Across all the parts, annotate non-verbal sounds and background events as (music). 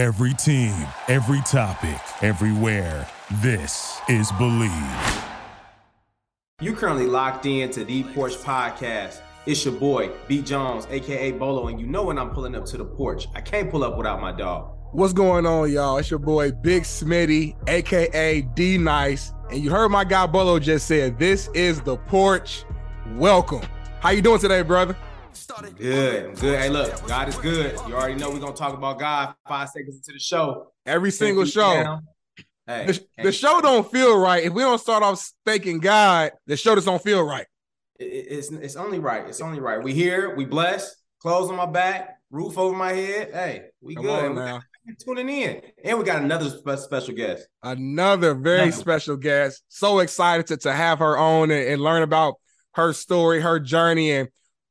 Every team, every topic, everywhere. This is Bleav. You currently locked in to the Porch Podcast. It's your boy, B Jones, aka Bolo, and you know when I'm pulling up to the porch, I can't pull up without my dog. What's going on, y'all? It's your boy Big Smitty, aka D Nice, and you heard my guy Bolo just said, "This is the porch." Welcome. How you doing today, brother? Good, I'm good. Hey, look, God is good. You already know we're gonna talk about God five seconds into the show. Every single show. Hey, the, hey, the, show don't feel right if we don't start off thanking God. The show just don't feel right. It, it's it's only right. It's only right. We here. We blessed. Clothes on my back. Roof over my head. Hey, we Come good. now. tuning in, and we got another special guest. Another very another. special guest. So excited to, to have her on and, and learn about her story, her journey, and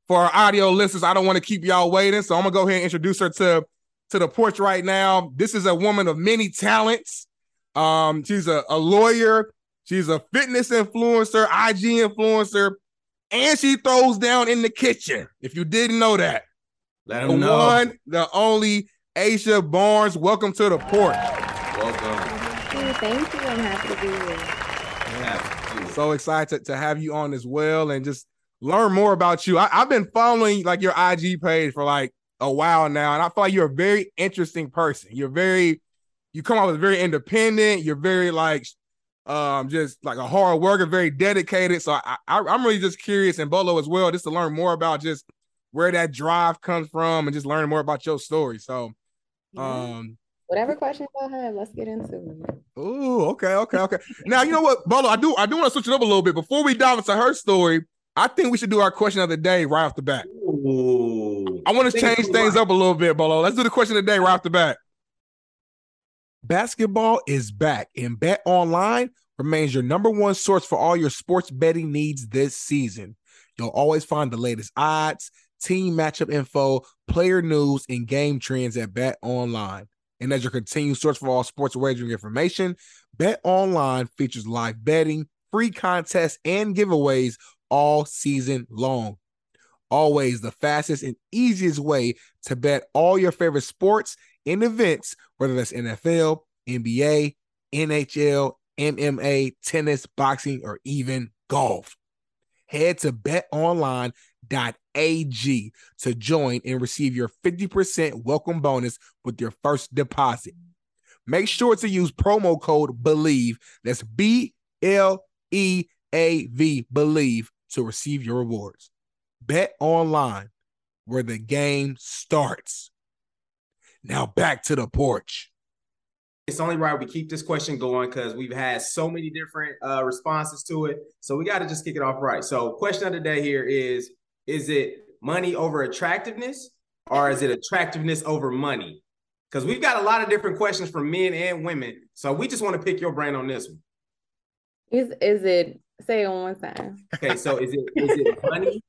for our audio listeners, I don't want to keep y'all waiting, so I'm gonna go ahead and introduce her to to the porch right now. This is a woman of many talents. Um, she's a, a lawyer, she's a fitness influencer, IG influencer, and she throws down in the kitchen. If you didn't know that, let them the know. One, the only Aisha Barnes. Welcome to the porch. Welcome. Thank you. I'm happy to be here. So excited to have you on as well, and just learn more about you. I, have been following like your IG page for like a while now, and I feel like you're a very interesting person. You're very, you come off as very independent. You're very like, um, just like a hard worker, very dedicated. So I, I I'm really just curious, and Bolo as well, just to learn more about just where that drive comes from, and just learn more about your story. So, um. Whatever questions I have, let's get into it. Oh, okay, okay, okay. now you know what, Bolo, I do I do want to switch it up a little bit before we dive into her story. I think we should do our question of the day right off the bat. Ooh. I want to change things right. up a little bit, Bolo. Let's do the question of the day right off the bat. Basketball is back, and BetOnline remains your number one source for all your sports betting needs this season. You'll always find the latest odds, team matchup info, player news, and game trends at BetOnline. And as your continued source for all sports wagering information, BetOnline features live betting, free contests, and giveaways all season long. Always the fastest and easiest way to bet all your favorite sports and events, whether that's NFL, NBA, NHL, MMA, tennis, boxing, or even golf. Head to betonline.ag to join and receive your 50% welcome bonus with your first deposit. Make sure to use promo code BLEAV. That's B L E A V, BLEAV to receive your rewards. BetOnline where the game starts. Now back to the porch. It's only right we keep this question going because we've had so many different uh, responses to it. So we got to just kick it off right. So, question of the day here is Is it money over attractiveness or is it attractiveness over money? Because we've got a lot of different questions from men and women. So, we just want to pick your brain on this one. Is, is it Say it one time. Okay, so is it is it money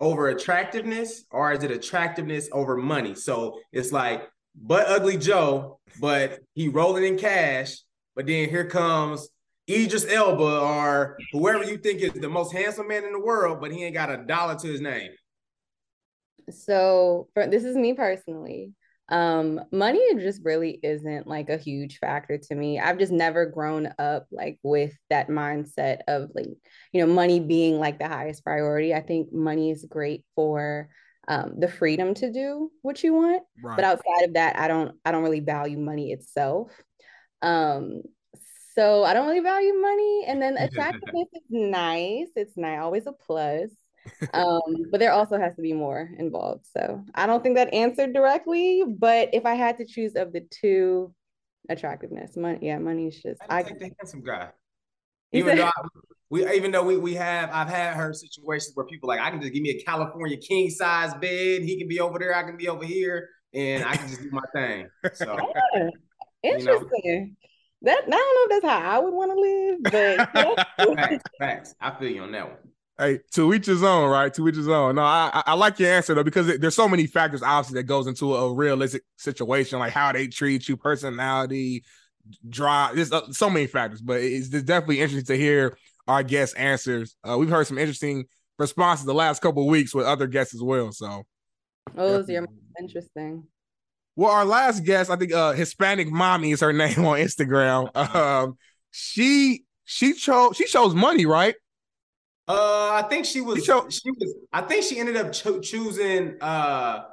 over attractiveness or is it attractiveness over money? So it's like but ugly Joe, but he rolling in cash, but then here comes Idris Elba or whoever you think is the most handsome man in the world, but he ain't got a dollar to his name. So for this is me personally um money just really isn't like a huge factor to me. I've just never grown up like with that mindset of like you know money being like the highest priority. I think money is great for um, the freedom to do what you want right. but outside of that i don't i don't really value money itself. Um so i don't really value money and then (laughs) attractiveness is nice. It's not always a plus um, but there also has to be more involved. So I don't think that answered directly, but if I had to choose of the two, attractiveness, money, yeah, money is just I, I take the handsome guy. Even though I, we, even though we, we have, I've had her situations where people like, I can just give me a California king size bed. He can be over there. I can be over here, and I can just do my thing. So (laughs) yeah. interesting. You know. That I don't know if that's how I would want to live, but (laughs) facts, facts. I feel you on that one. Hey, to each his own, right? To each his own. No, I I like your answer though because there's so many factors obviously that goes into a realistic situation, like how they treat you, personality, drive. There's uh, so many factors, but it's, it's, definitely interesting to hear our guest answers. Uh, we've heard some interesting responses the last couple weeks with other guests as well. So, was your most interesting? Well, our last guest, I think uh Hispanic mommy is her (laughs) name on Instagram. (laughs) Um, she she chose she chose money, right? Uh, I think she was. She cho- she was. I think she ended up cho- choosing. Uh,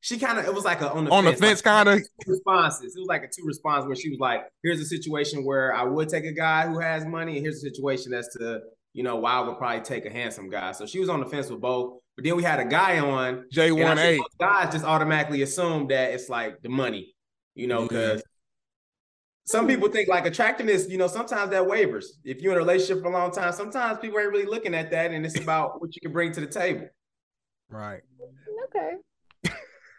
she kind of. It was like a on the On the fence, fence, like, kind of. responses. It was like a two response where she was like, "Here's a situation where I would take a guy who has money, and here's a situation as to you know why I would probably take a handsome guy." So she was on the fence with both. But then we had a guy on. J one eight. guys just automatically assume that it's like the money, you know, because some people think like attractiveness, you know, sometimes that wavers. If you're in a relationship for a long time, sometimes people ain't really looking at that, and it's about what you can bring to the table. Right. Okay.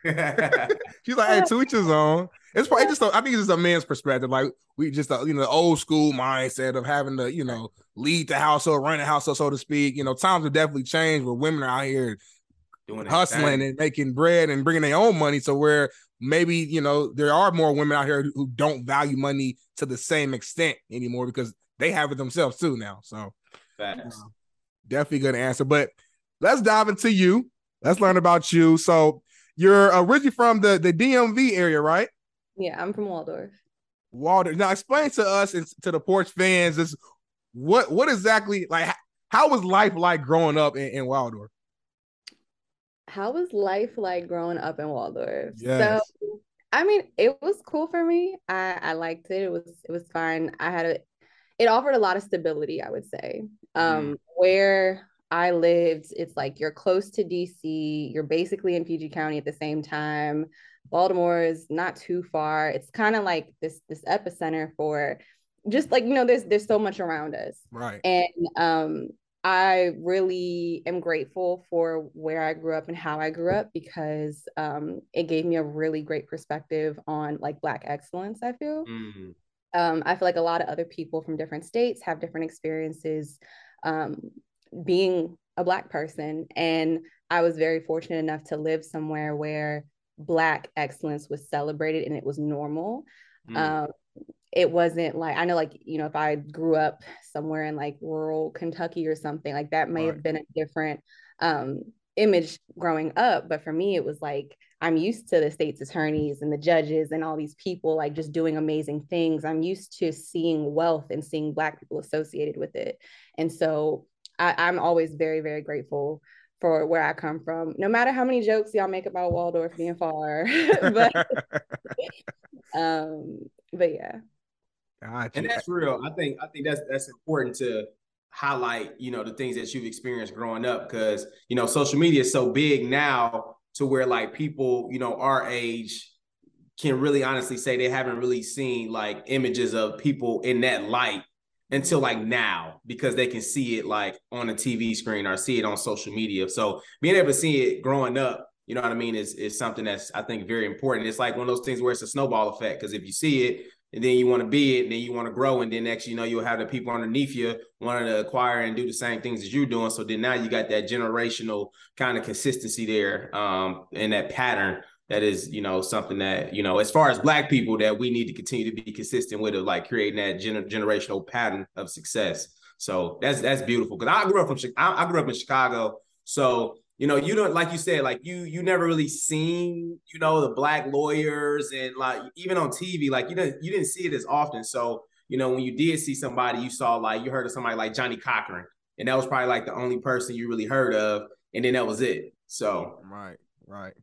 (laughs) She's like, hey, to each his own. It's probably just, a, I think it's just a man's perspective. Like we just, uh, you know, the old school mindset of having to, you know, lead the household, run the household, so to speak. You know, times have definitely changed where women are out here Doing hustling thing. and making bread and bringing their own money. So where maybe you know there are more women out here who- who don't value money to the same extent anymore because they have it themselves too now. So Facts. Um, definitely good answer. But let's dive into you. Let's learn about you. So you're originally from the the DMV area, right? Yeah, I'm from Waldorf. Waldorf. Now explain to us and to the porch fans this what what exactly like how was life like growing up in, in Waldorf? How was life like growing up in Waldorf? Yes. So, I mean, it was cool for me. I I liked it. It was it was fine. I had a it offered a lot of stability, I would say. Um, where I lived, it's like you're close to DC, you're basically in PG County at the same time. Baltimore is not too far. It's kind of like this this epicenter for just like you know, there's there's so much around us. Right. And um, I really am grateful for where I grew up and how I grew up because um, it gave me a really great perspective on like Black excellence, I feel. Mhm. Um, I feel like a lot of other people from different states have different experiences um, being a Black person. And I was very fortunate enough to live somewhere where Black excellence was celebrated and it was normal Mm. um it wasn't like i know like you know if i grew up somewhere in like rural kentucky or something like that may Right. have been a different um image growing up but for me it was like i'm used to the state's attorneys and the judges and all these people like just doing amazing things. I'm used to seeing wealth and seeing black people associated with it. And so I, i'm always very very grateful for where i come from. No matter how many jokes y'all make about waldorf being far (laughs) but (laughs) um but yeah Gotcha. and that's real. I think I think that's that's important to highlight, you know, the things that you've experienced growing up because you know social media is so big now to where like people, you know, our age can really honestly say they haven't really seen like images of people in that light until like now because they can see it like on a TV screen or see it on social media. So being able to see it growing up, you know what I mean, is is something that's I think very important. It's like one of those things where it's a snowball effect because if you see it and then you want to be it, and then you want to grow, and then next you know you'll have the people underneath you wanting to acquire and do the same things as you're doing. So then now you got that generational kind of consistency there, um, and that pattern that is you know something that you know as far as Black people that we need to continue to be consistent with, of like creating that gener- generational pattern of success. So that's that's beautiful because I grew up from I, I grew up in Chicago, so you know, you don't like you said, like you you never really seen, you know, the black lawyers and like even on TV, like you didn't you didn't see it as often. So, you know, when you did see somebody, you saw like you heard of somebody like Johnnie Cochran, and that was probably like the only person you really heard of, and then that was it. So Right, right.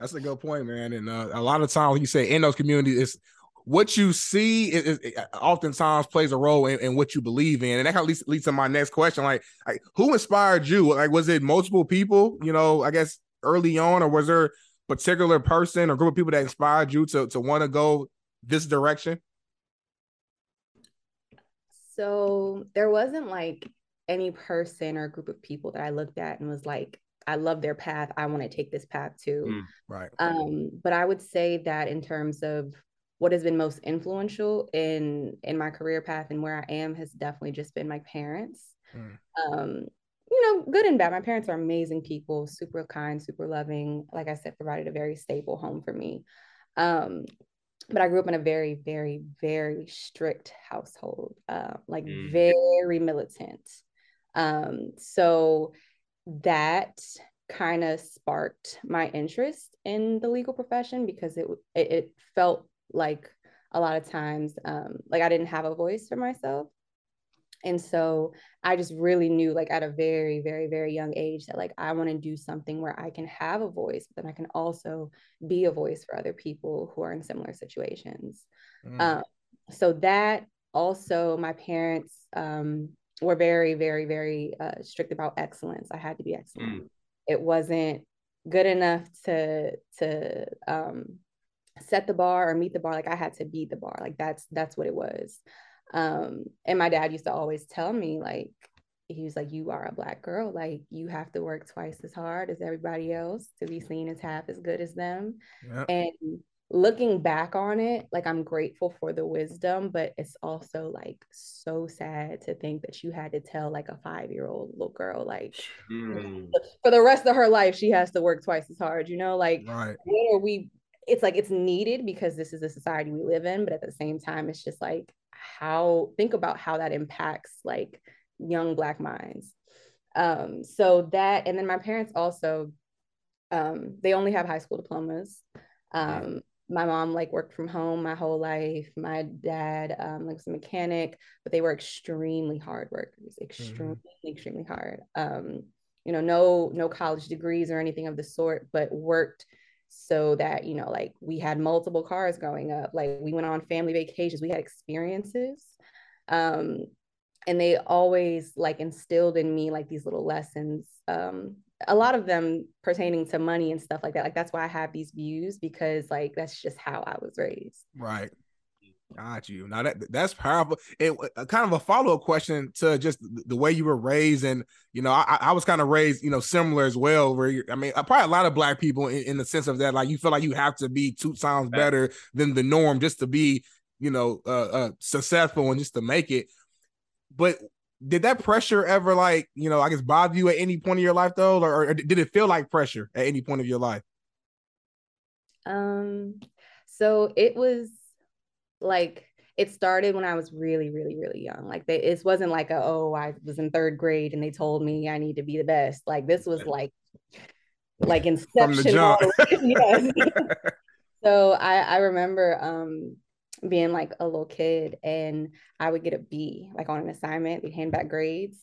That's a good point, man. And uh, a lot of times, you say, in those communities, it's what you see is, is- oftentimes plays a role in, in what you believe in, and that kind of leads, leads to my next question: like, like, who inspired you? Like, was it multiple people? You know, I guess early on, or was there a particular person or group of people that inspired you to to want to go this direction? So there wasn't like any person or group of people that I looked at and was like, I love their path. I want to take this path too. Mm. Right. Um, but I would say that in terms of what has been most influential in in my career path and where I am has definitely just been my parents. Mm. Um, you know, good and bad. My parents are amazing people, super kind, super loving. Like I said, provided a very stable home for me. Um, but I grew up in a very, very, very strict household, uh, like Mm. very militant. Um, so that kind of sparked my interest in the legal profession because it it, it felt like a lot of times um, like I didn't have a voice for myself. And so I just really knew, like, at a very, very, very young age, that like I want to do something where I can have a voice, but then I can also be a voice for other people who are in similar situations. Mm. Um, so that also, my parents um, were very, very, very uh, strict about excellence. I had to be excellent. Mm. It wasn't good enough to to um, set the bar or meet the bar. Like I had to beat the bar. Like that's that's what it was. Um, and my dad used to always tell me, like, he was like, You are a black girl. Like, you have to work twice as hard as everybody else to be seen as half as good as them. Yep. And looking back on it, like, I'm grateful for the wisdom, but it's also like so sad to think that you had to tell like a five year old little girl, like, mm. for the rest of her life, she has to work twice as hard, you know? Like, right. what are we? It's like it's needed because this is the society we live in, but at the same time, it's just like how think about how that impacts like young black minds. Um so that and then my parents also um they only have high school diplomas. Um my mom like worked from home my whole life. My dad um like was a mechanic but they were extremely hard workers extremely mm-hmm. extremely hard. Um you know no no college degrees or anything of the sort but worked so that you know like we had multiple cars growing up like we went on family vacations we had experiences um and they always like instilled in me like these little lessons um a lot of them pertaining to money and stuff like that like that's why i have these views because like that's just how i was raised. Right Got you. Now that that's powerful. It uh, kind of a follow up question to just the way you were raised, and you know, I, I was kind of raised, you know, similar as well. Where I mean, uh, probably a lot of black people in, in, the sense of that, like you feel like you have to be two times better than the norm just to be, you know, uh, uh, successful and just to make it. But did that pressure ever, like, you know, I guess bother you at any point in your life though, or, or did it feel like pressure at any point of your life? Um, so it was like it started when I was really, really, really young. Like they, it wasn't like a, oh, I was in third grade and they told me I need to be the best. Like this was like, like inception. (laughs) yes. (laughs) so I, I remember um, being like a little kid and I would get a B like on an assignment. They'd hand back grades,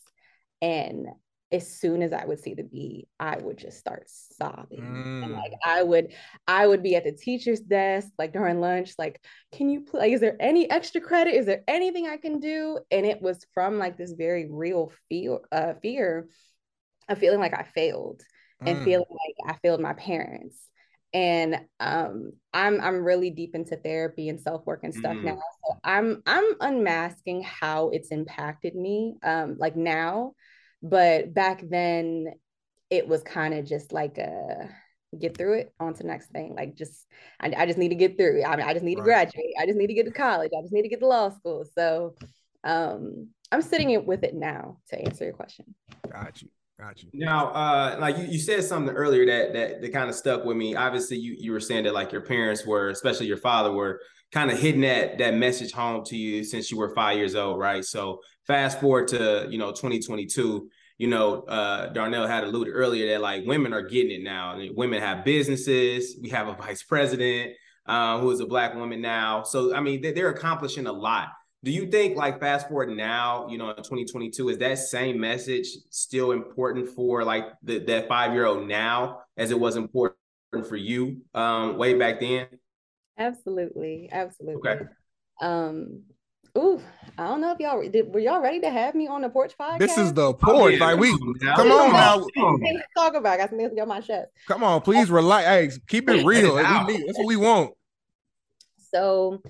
and as soon as I would see the B, I would just start sobbing. Mm. And like I would, I would be at the teacher's desk, like during lunch, like, can you play? Is there any extra credit? Is there anything I can do? And it was from like this very real fear, uh, fear of feeling like I failed mm. and feeling like I failed my parents. And um, I'm I'm really deep into therapy and self work and stuff mm. now. So I'm I'm unmasking how it's impacted me. Um, like now, but back then, it was kind of just like a get through it on to the next thing. Like just, I, I just need to get through. I mean, I just need right. to graduate. I just need to get to college. I just need to get to law school. So um, I'm sitting it with it now to answer your question. Got you. Got you. Now, uh, like you, you said something earlier that that that kind of stuck with me. Obviously, you you were saying that like your parents were, especially your father, were kind of hitting that that message home to you since you were five years old, right? So fast forward to you know 2022 you know uh, darnell had alluded earlier that like women are getting it now. Women have businesses we have a vice president uh, who is a black woman now. So i mean they're accomplishing a lot. Do you think like fast forward now you know in 2022 is that same message still important for like the, that five year old now as it was important for you um, way back then absolutely absolutely okay um Ooh, I don't know if y'all did. Were y'all ready to have me on the porch podcast? This is the porch. Like we come on now. Talk about. I got something to on my chest. Come on, please relax. Hey, keep it real. we need, that's what we want. So,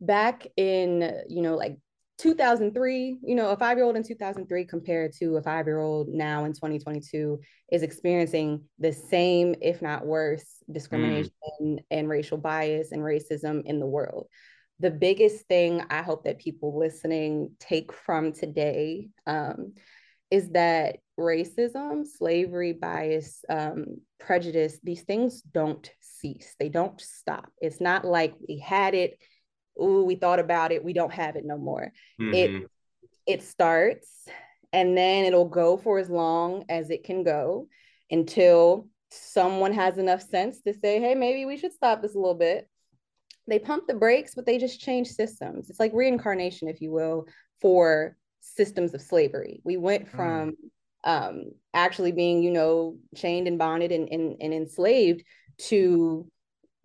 back in you know like 2003, you know, a five year old in 2003 compared to a five year old now in 2022 is experiencing the same, if not worse, discrimination mm. and racial bias and racism in the world the biggest thing I hope that people listening take from today um, is that racism, slavery, bias, um, prejudice, these things don't cease. They don't stop. It's not like we had it, ooh, we thought about it, we don't have it no more. Mm-hmm. It it starts and then it'll go for as long as it can go. until someone has enough sense to say, hey, maybe we should stop this a little bit. They pump the brakes, but they just change systems. It's like reincarnation, if you will, for systems of slavery. We went mm. from mm. um, actually being, you know, chained and bonded and, and, and enslaved to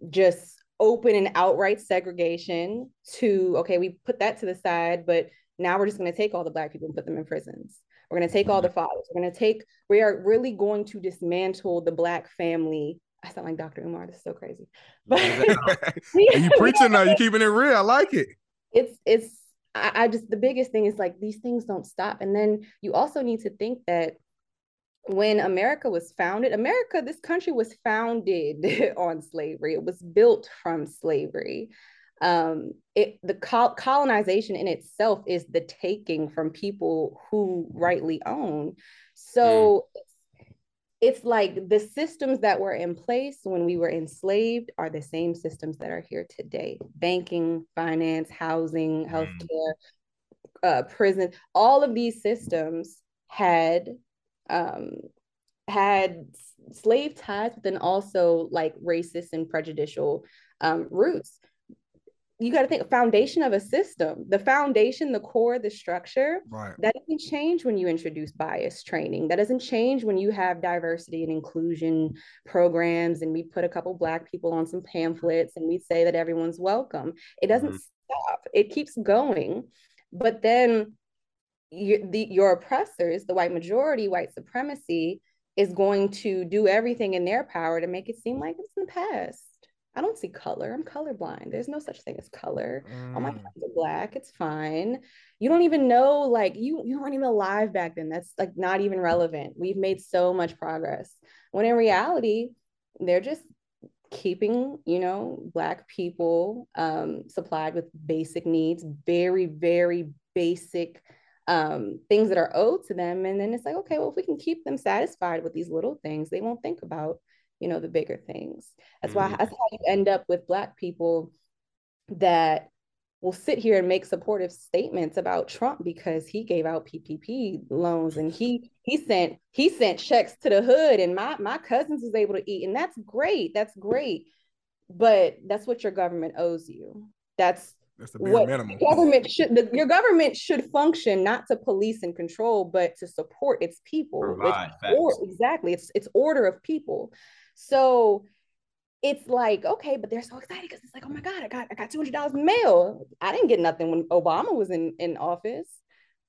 just open and outright segregation to okay we put that to the side but now we're just going to take all the black people and put them in prisons. We're going to take all the fathers. We're going to take we are really going to dismantle the black family. I sound like dr umar. This is so crazy. (laughs) But you preaching now? You keeping it real? I like it. It's it's I, I just the biggest thing is like these things don't stop. And then you also need to think that when America was founded, America, this country was founded (laughs) on slavery. It was built from slavery. Um, it the col- colonization in itself is the taking from people who rightly own. So mm. it's like the systems that were in place when we were enslaved are the same systems that are here today: banking, finance, housing, mm. healthcare, mm. uh, prison. All of these systems had um, had slave ties, but then also like racist and prejudicial um, roots. You got to think foundation of a system, the foundation, the core, the structure. Right. That doesn't change when you introduce bias training. That doesn't change when you have diversity and inclusion programs, and we put a couple black people on some pamphlets, and we say that everyone's welcome. It doesn't mm-hmm. stop. It keeps going. But then you, the, your oppressors, the white majority, white supremacy, is going to do everything in their power to make it seem like it's in the past. I don't see color. I'm colorblind. There's no such thing as color. Mm. All my friends are black. It's fine. You don't even know, like you you weren't even alive back then. That's like not even relevant. We've made so much progress. When in reality, they're just keeping, you know, black people um, supplied with basic needs, very, very basic um, things that are owed to them. And then it's like, okay, well, if we can keep them satisfied with these little things, they won't think about, you know, the bigger things. That's why mm-hmm. that's how you end up with Black people that will sit here and make supportive statements about Trump because he gave out PPP loans and he he sent he sent checks to the hood and my my cousins was able to eat and that's great that's great but that's what your government owes you that's that's the bare what minimum. Government should the, your government should function not to police and control, but to support its people. Provide, or, exactly, it's it's order of people. So it's like okay, but they're so excited because it's like, oh my god, I got I got two hundred dollars mail. I didn't get nothing when Obama was in in office,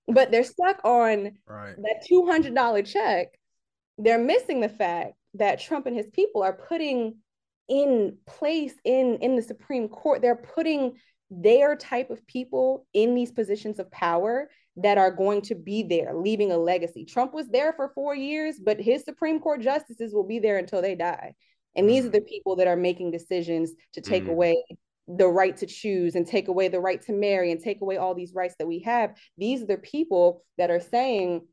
but they're stuck on right. that two hundred dollar check. They're missing the fact that Trump and his people are putting in place in in the Supreme Court. They're putting their type of people in these positions of power that are going to be there, leaving a legacy. Trump was there for four years, but his Supreme Court justices will be there until they die. And these are mm. the people that are making decisions to take mm. away the right to choose and take away the right to marry and take away all these rights that we have. These are the people that are saying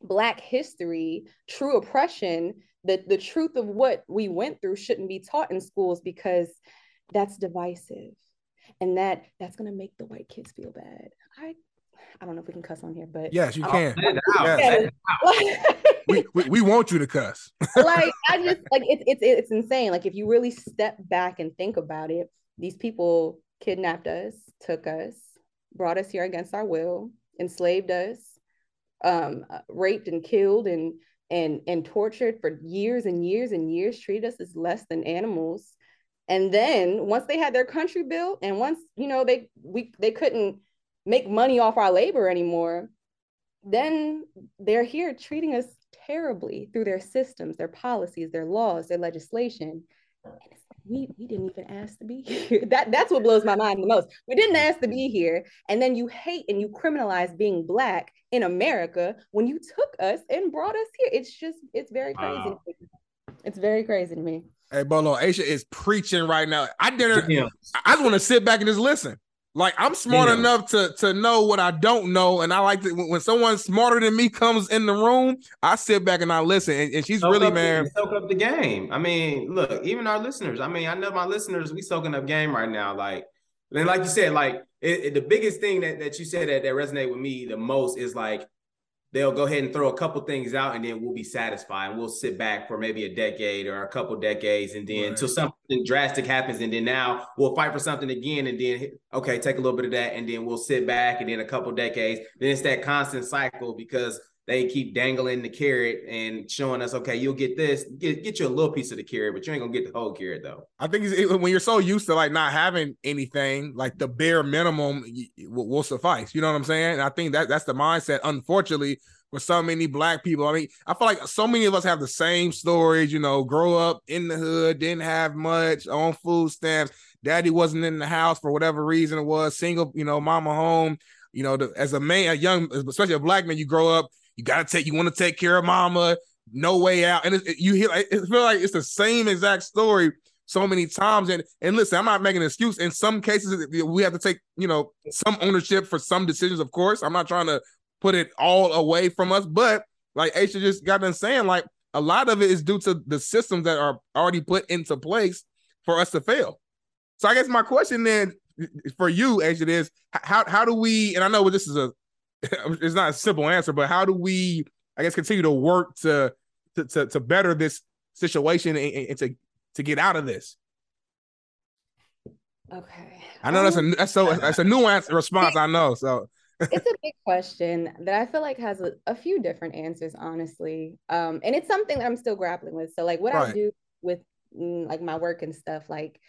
Black history, true oppression, the, the truth of what we went through shouldn't be taught in schools because that's divisive and that that's gonna make the white kids feel bad. I I don't know if we can cuss on here, but yes, you can. Yes. (laughs) we, we, we want you to cuss. like I (laughs) just like it's it's it's insane. Like if you really step back and think about it, these people kidnapped us, took us, brought us here against our will, enslaved us, um, uh, raped and killed and and and tortured for years and years and years, treated us as less than animals and then once they had their country built and once you know they we they couldn't make money off our labor anymore then they're here treating us terribly through their systems their policies their laws their legislation. And it's like we, we didn't even ask to be here. (laughs) That that's what blows my mind the most. We didn't ask to be here and then you hate and you criminalize being black in america when you took us and brought us here. It's just it's very crazy wow. it's very crazy to me Hey, Bolo, Aisha is preaching right now. I didn't. Yeah. I just want to sit back and just listen. Like I'm smart yeah. enough to to know what I don't know, and I like to when someone smarter than me comes in the room, I sit back and I listen. And, and she's soak really man, soak up the game. I mean, look, even our listeners. I mean, I know my listeners. We soaking up game right now. Like, and like you said, like it, it, the biggest thing that that you said that that resonate with me the most is like they'll go ahead and throw a couple things out and then we'll be satisfied and we'll sit back for maybe a decade or a couple decades and then right. until something drastic happens and then now we'll fight for something again and then okay take a little bit of that and then we'll sit back and then a couple decades then it's that constant cycle because they keep dangling the carrot and showing us, okay, you'll get this, get, get you a little piece of the carrot, but you ain't gonna get the whole carrot though. I think when you're so used to like not having anything, like the bare minimum will, will suffice. You know what I'm saying? And I think that that's the mindset. Unfortunately, for so many black people, I mean, I feel like so many of us have the same stories. You know, grow up in the hood, didn't have much on food stamps. Daddy wasn't in the house for whatever reason it was. Single, you know, mama home. You know, the, as a man, a young, especially a black man, you grow up you gotta take. You want to take care of mama. No way out. And it, you hear. It feel like it's the same exact story so many times. And and listen, I'm not making an excuse. In some cases, we have to take you know some ownership for some decisions. Of course, I'm not trying to put it all away from us, but like Aisha just got done saying, like a lot of it is due to the systems that are already put into place for us to fail. So I guess my question then for you, Aisha, is how how do we? And I know this is a (laughs) it's not a simple answer, but how do we, I guess, continue to work to to to, to better this situation and, and, to to get out of this? Okay. I know that's a um, that's so that's a (laughs) nuanced response. I know. So (laughs) it's a big question that I feel like has a, a, few different answers, honestly. Um, and it's something that I'm still grappling with. So like what right. I do with mm, like my work and stuff, like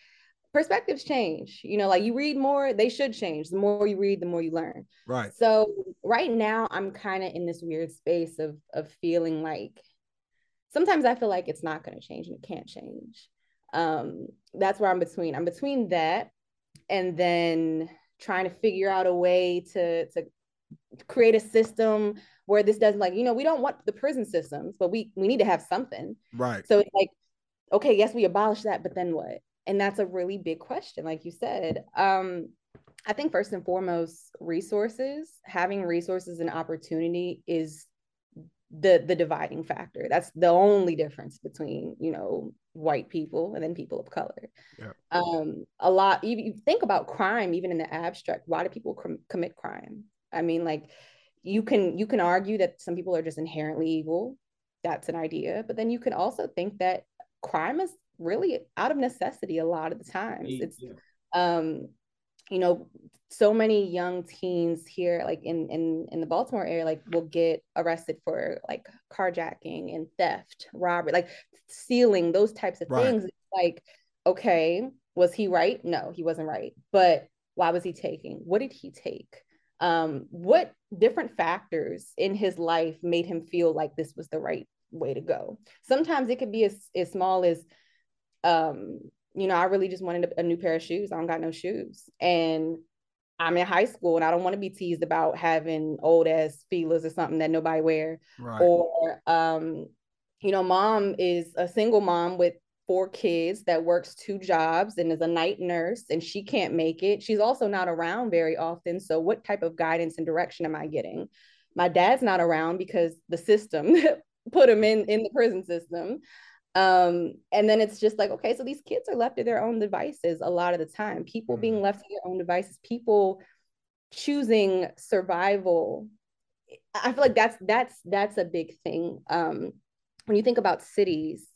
perspectives change. You know, like you read more, they should change. The more you read, the more you learn. Right. So right now I'm kind of in this weird space of of feeling like sometimes I feel like it's not going to change and it can't change. Um, that's where I'm between. I'm between that and then trying to figure out a way to to create a system where this doesn't like you know we don't want the prison systems but we we need to have something right so it's like okay yes we abolish that but then what and that's a really big question like you said. Um i think first and foremost resources having resources and opportunity is the the dividing factor. That's the only difference between you know white people and then people of color. Yeah. um a lot you, you think about crime even in the abstract why do people com- commit crime? I mean like you can you can argue that some people are just inherently evil. That's an idea. But then you can also think that crime is really out of necessity a lot of the times. It's yeah. um you know so many young teens here like in in in the baltimore area like will get arrested for like carjacking and theft robbery like stealing those types of right. things like okay was he right no he wasn't right but why was he taking what did he take um what different factors in his life made him feel like this was the right way to go sometimes it could be as, as small as um, you know, I really just wanted a, a new pair of shoes. I don't got no shoes. And I'm in high school and I don't want to be teased about having old ass feelers or something that nobody wear. Right. Or um, you know, mom is a single mom with four kids that works two jobs and is a night nurse and she can't make it. She's also not around very often. So what type of guidance and direction am I getting? My dad's not around because the system (laughs) put him in in the prison system. Um, and then it's just like, okay, so these kids are left to their own devices a lot of the time. People mm-hmm. being left to their own devices, people choosing survival. I feel like that's that's that's a big thing. Um, when you think about cities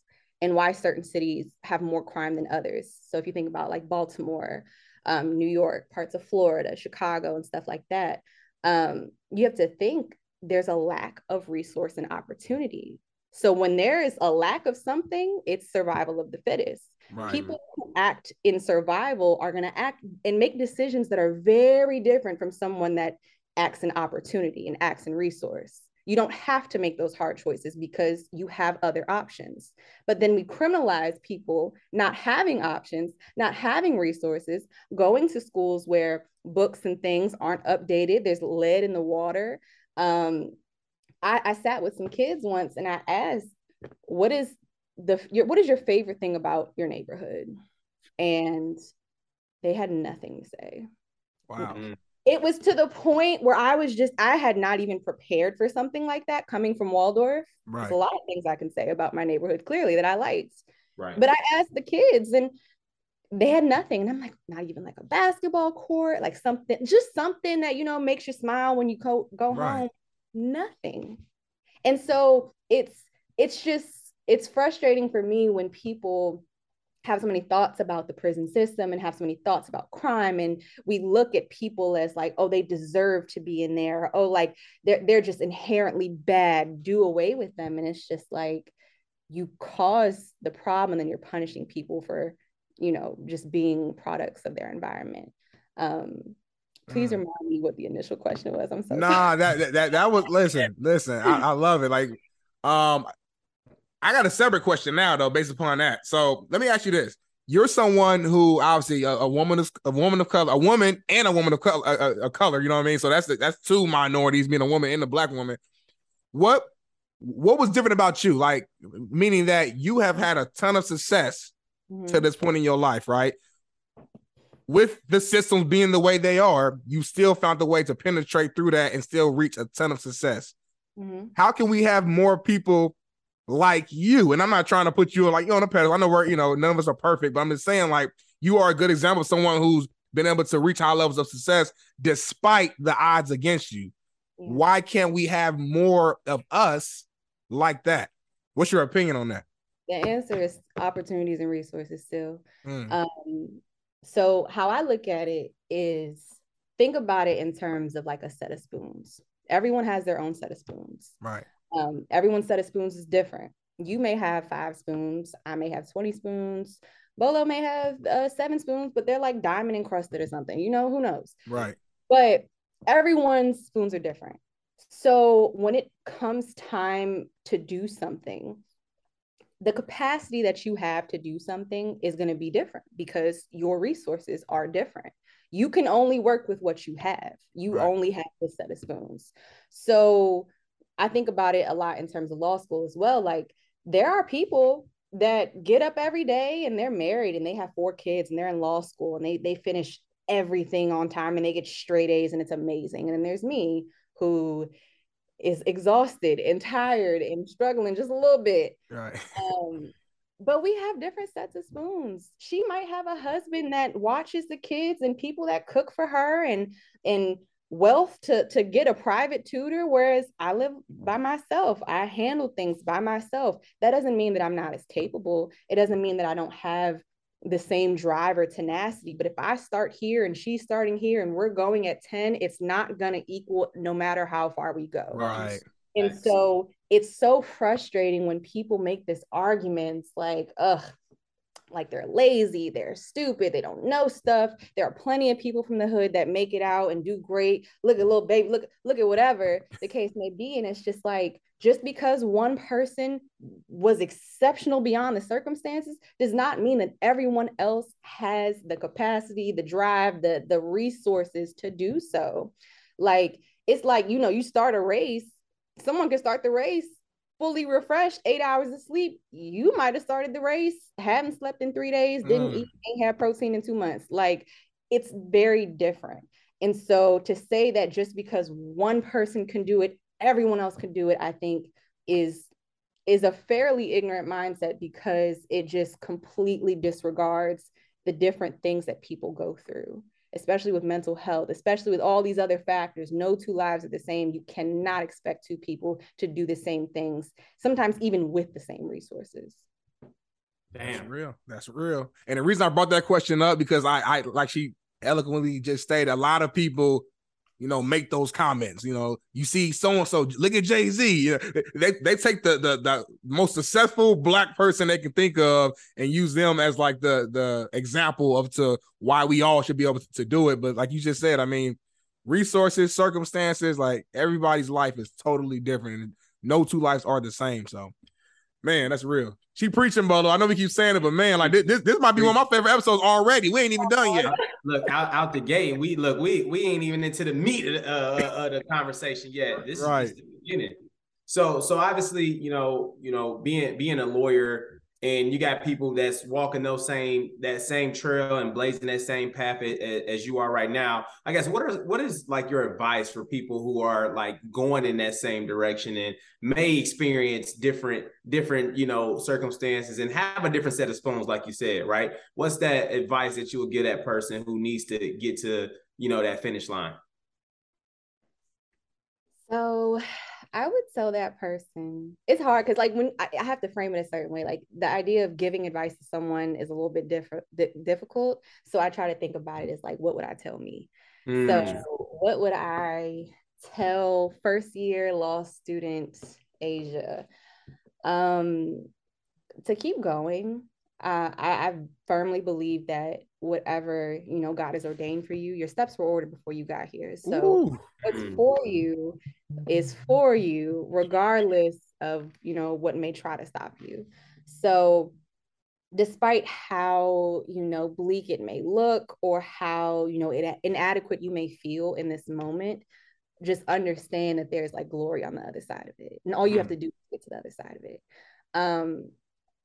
and why certain cities have more crime than others. So if you think about like Baltimore, um, New York, parts of Florida, Chicago, and stuff like that, um, you have to think there's a lack of resource and opportunity so when there is a lack of something, it's survival of the fittest. Right. People who act in survival are going to act and make decisions that are very different from someone that acts in opportunity and acts in resource. You don't have to make those hard choices because you have other options. But then we criminalize people not having options, not having resources, going to schools where books and things aren't updated. There's lead in the water. Um, I, I sat with some kids once and I asked, what is the your, what is your favorite thing about your neighborhood? And they had nothing to say. Wow. It was to the point where I was just I had not even prepared for something like that coming from Waldorf. Right. There's a lot of things I can say about my neighborhood clearly that I liked. Right. But I asked the kids and they had nothing. And I'm like, not even like a basketball court, like something, just something that, you know, makes you smile when you go, go right. home nothing. And so it's it's just it's frustrating for me when people have so many thoughts about the prison system and have so many thoughts about crime. And we look at people as like oh they deserve to be in there. Oh like they're they're just inherently bad. Do away with them. And it's just like you cause the problem and then you're punishing people for you know just being products of their environment. Um please mm. remind me what the initial question was i'm so nah that, that that was listen listen I, I love it like um I got a separate question now, though, based upon that. So let me ask you this: You're someone who obviously a, a woman of a woman of color, a woman and a woman of color, a, a, color. You know what I mean? So that's that's two minorities, being a woman and a black woman. What what was different about you? Like, meaning that you have had a ton of success mm-hmm. to this point in your life, right? With the systems being the way they are, you still found a way to penetrate through that and still reach a ton of success. Mm-hmm. How can we have more people like you. And I'm not trying to put you like you on a pedestal. I know we're, you know, none of us are perfect, but I'm just saying, like, you are a good example of someone who's been able to reach high levels of success despite the odds against you. Why can't we have more of us like that? What's your opinion on that? The answer is opportunities and resources still. Mm. Um, so how I look at it is think about it in terms of like a set of spoons. Everyone has their own set of spoons. Right. Um, everyone's set of spoons is different. You may have five spoons. I may have 20 spoons. Bolo may have uh, seven spoons, but they're like diamond encrusted or something. You know, who knows? Right. But everyone's spoons are different. So when it comes time to do something, the capacity that you have to do something is going to be different because your resources are different. You can only work with what you have. You right. only have a set of spoons. So I think about it a lot in terms of law school as well. Like there are people that get up every day and they're married and they have four kids and they're in law school and they they finish everything on time and they get straight A's and it's amazing. And then there's me who is exhausted and tired and struggling just a little bit. Right. (laughs) Um, but we have different sets of spoons. She might have a husband that watches the kids and people that cook for her and and wealth to to get a private tutor whereas i live by myself i handle things by myself that doesn't mean that i'm not as capable it doesn't mean that i don't have the same drive or tenacity but if i start here and she's starting here and we're going at 10 it's not going to equal no matter how far we go. Right. And so it's so frustrating when people make this arguments like ugh like they're lazy, they're stupid, they don't know stuff. There are plenty of people from the hood that make it out and do great. Look at Lil Baby, look, look at whatever the (laughs) case may be. And it's just like just because one person was exceptional beyond the circumstances does not mean that everyone else has the capacity, the drive, the the resources to do so. Like it's like, you know, you start a race, someone can start the race fully refreshed, eight hours of sleep, you might have started the race, haven't slept in three days, didn't mm. eat, ain't had protein in two months. Like it's very different. And so to say that just because one person can do it, everyone else can do it, I think is is a fairly ignorant mindset because it just completely disregards the different things that people go through especially with mental health, especially with all these other factors. No two lives are the same. You cannot expect two people to do the same things, sometimes even with the same resources. Damn. That's real. That's real. And the reason I brought that question up because I, I like she eloquently just stated, a lot of people you know, make those comments. You know, you see so and so. Look at Jay Z. You know, they they take the, the the most successful black person they can think of and use them as like the the example of to why we all should be able to do it. But like you just said, I mean, resources, circumstances, like everybody's life is totally different, and no two lives are the same. So, man, that's real. She preaching, Bolo. I know we keep saying it, but man, like this, this might be one of my favorite episodes already. We ain't even done yet. Look out, out the gate. We look, we we ain't even into the meat of, uh, of the conversation yet. This right. is the beginning. So, so obviously, you know, you know, being being a lawyer, and you got people that's walking those same that same trail and blazing that same path as, you are right now. I guess what are what is like your advice for people who are like going in that same direction and may experience different different you know circumstances and have a different set of spoons like you said right? What's that advice that you would give that person who needs to get to you know that finish line? So I would tell that person. It's hard because like when I, I, have to frame it a certain way. Like the idea of giving advice to someone is a little bit different, di- difficult. So I try to think about it as like, what would I tell me? Mm. So what would I tell first year law student Aisha? Um, to keep going. Uh, I, I firmly believe that whatever you know God has ordained for you, your steps were ordered before you got here. So Ooh. what's for you is for you, regardless of you know what may try to stop you. So despite how you know bleak it may look or how you know it, inadequate you may feel in this moment just understand that there's like glory on the other side of it and all you have mm. to do is get to the other side of it um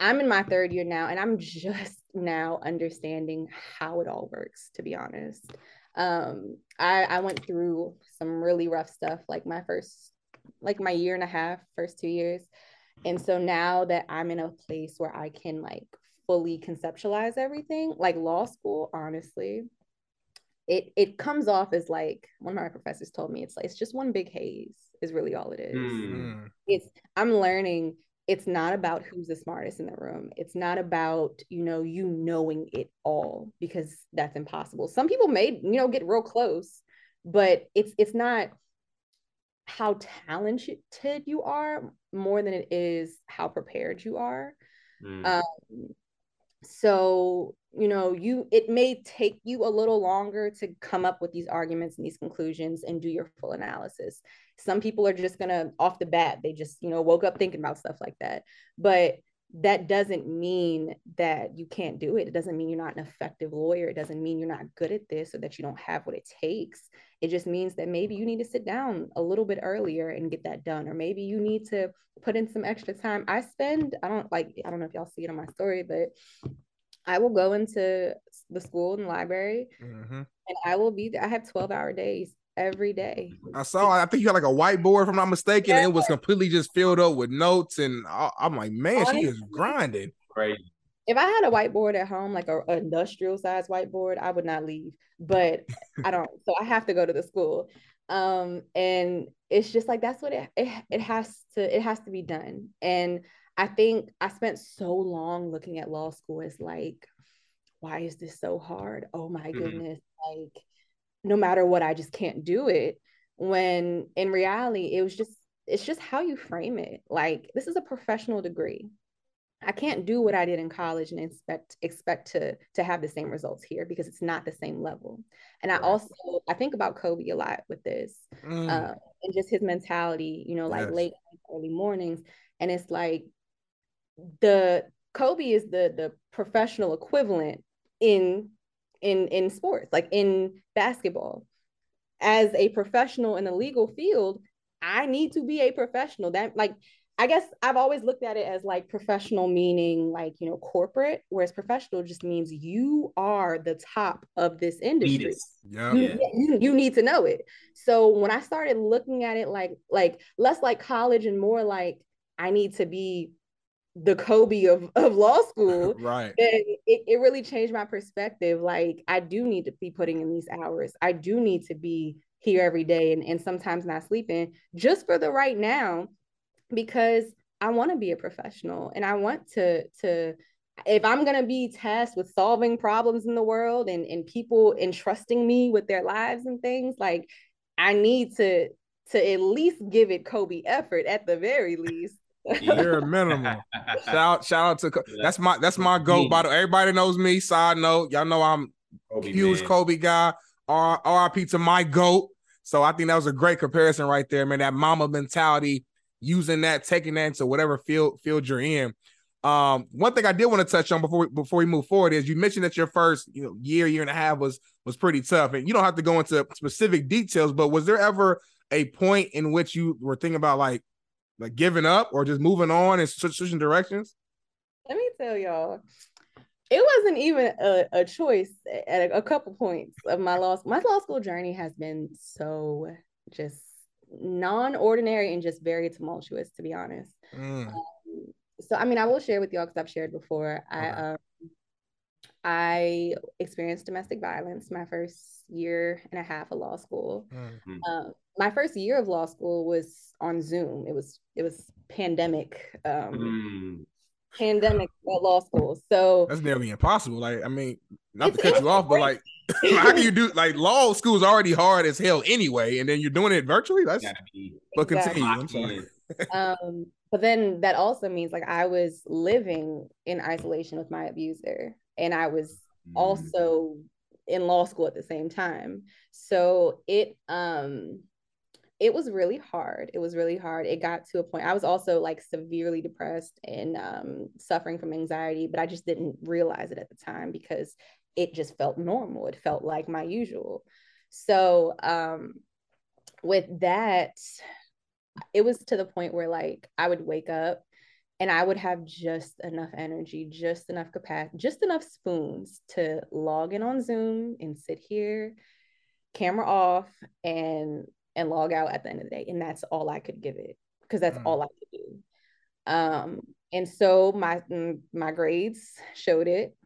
I'm in my third year now, and I'm (laughs) just now understanding how it all works, to be honest. Um, I, I went through some really rough stuff like my first, like my year and a half, first two years. And so now that I'm in a place where I can like fully conceptualize everything, like law school, honestly, it it comes off as like one of my professors told me it's like it's just one big haze is really all it is. Mm. It's I'm learning it's not about who's the smartest in the room. It's not about you know you knowing it all because that's impossible. Some people may you know get real close but it's it's not how talented you are more than it is how prepared you are. Mm. um, so you know you it may take you a little longer to come up with these arguments and these conclusions and do your full analysis. Some people are just gonna off the bat they just you know woke up thinking about stuff like that. But that doesn't mean that you can't do it. It doesn't mean you're not an effective lawyer. It doesn't mean you're not good at this or that you don't have what it takes. It just means that maybe you need to sit down a little bit earlier and get that done. Or maybe you need to put in some extra time. I spend, I don't like, I don't know if y'all see it on my story, but I will go into the school and library mm-hmm. and I will be there. I have 12 hour days every day. I saw. I think you had like a whiteboard, if I'm not mistaken. Yeah. And it was completely just filled up with notes, and I'm like, man, Honestly, she is grinding. Crazy. If I had a whiteboard at home, like a, a industrial size whiteboard, I would not leave. But I don't, so I have to go to the school. Um, and it's just like that's what it, it it has to it has to be done. And I think I spent so long looking at law school as like, why is this so hard? Oh my mm-hmm. goodness, like no matter what, I just can't do it. When in reality, it was just, it's just how you frame it. Like, this is a professional degree. I can't do what I did in college and expect expect to to have the same results here because it's not the same level. And I also I think about Kobe a lot with this, mm. uh, and just his mentality. You know, like yes. late early mornings, and it's like the Kobe is the the professional equivalent in in in sports, like in basketball. As a professional in the legal field, I need to be a professional. That like I guess I've always looked at it as like professional meaning like, you know, corporate, whereas professional just means you are the top of this industry. Yeah. You, you, you, need to know it. So when I started looking at it like like less like college and more like I need to be the Kobe of, of law school, (laughs) right? it, it really changed my perspective. Like I do need to be putting in these hours. I do need to be here every day and, and sometimes not sleeping just for the right now because I want to be a professional and I want to to if I'm gonna be tasked with solving problems in the world and, and people entrusting me with their lives and things, like I need to to at least give it Kobe effort at the very least Bare minimum. (laughs) shout shout out to that's my that's my go bottle. Everybody knows me. Side note, y'all know I'm Kobe, huge man. Kobe guy. R RIP to my goat. So I think that was a great comparison right there, man. That Mamba mentality, using that, taking that into whatever field field you're in. Um, one thing I did want to touch on before we, before we move forward is you mentioned that your first you know year year and a half was was pretty tough, and you don't have to go into specific details, but was there ever a point in which you were thinking about like like giving up or just moving on and switching directions? Let me tell y'all, it wasn't even a, a choice at a, a couple points of my law my law school journey has been so just non-ordinary and just very tumultuous to be honest mm. um, so i mean i will share with y'all because i've shared before okay. i um, I experienced domestic violence my first year and a half of law school. Mm-hmm. Uh, my first year of law school was on Zoom. It was it was pandemic. Um, mm. Pandemic at law school. So that's nearly impossible. Like, I mean, not to cut you off, but like, (laughs) how can you do (laughs) like law school is already hard as hell anyway, and then you're doing it virtually? That's but continue. I'm sorry. (laughs) um, but then that also means like I was living in isolation with my abuser, and I was mm. also in law school at the same time. So it um it was really hard. It was really hard. It got to a point. I was also like severely depressed and um, suffering from anxiety, but I just didn't realize it at the time because it just felt normal. It felt like my usual. So um, with that, it was to the point where like I would wake up and I would have just enough energy, just enough capacity, just enough spoons to log in on Zoom and sit here, camera off, and and log out at the end of the day. And that's all I could give it because that's mm. all I could do. Um, and so my mm, my grades showed it.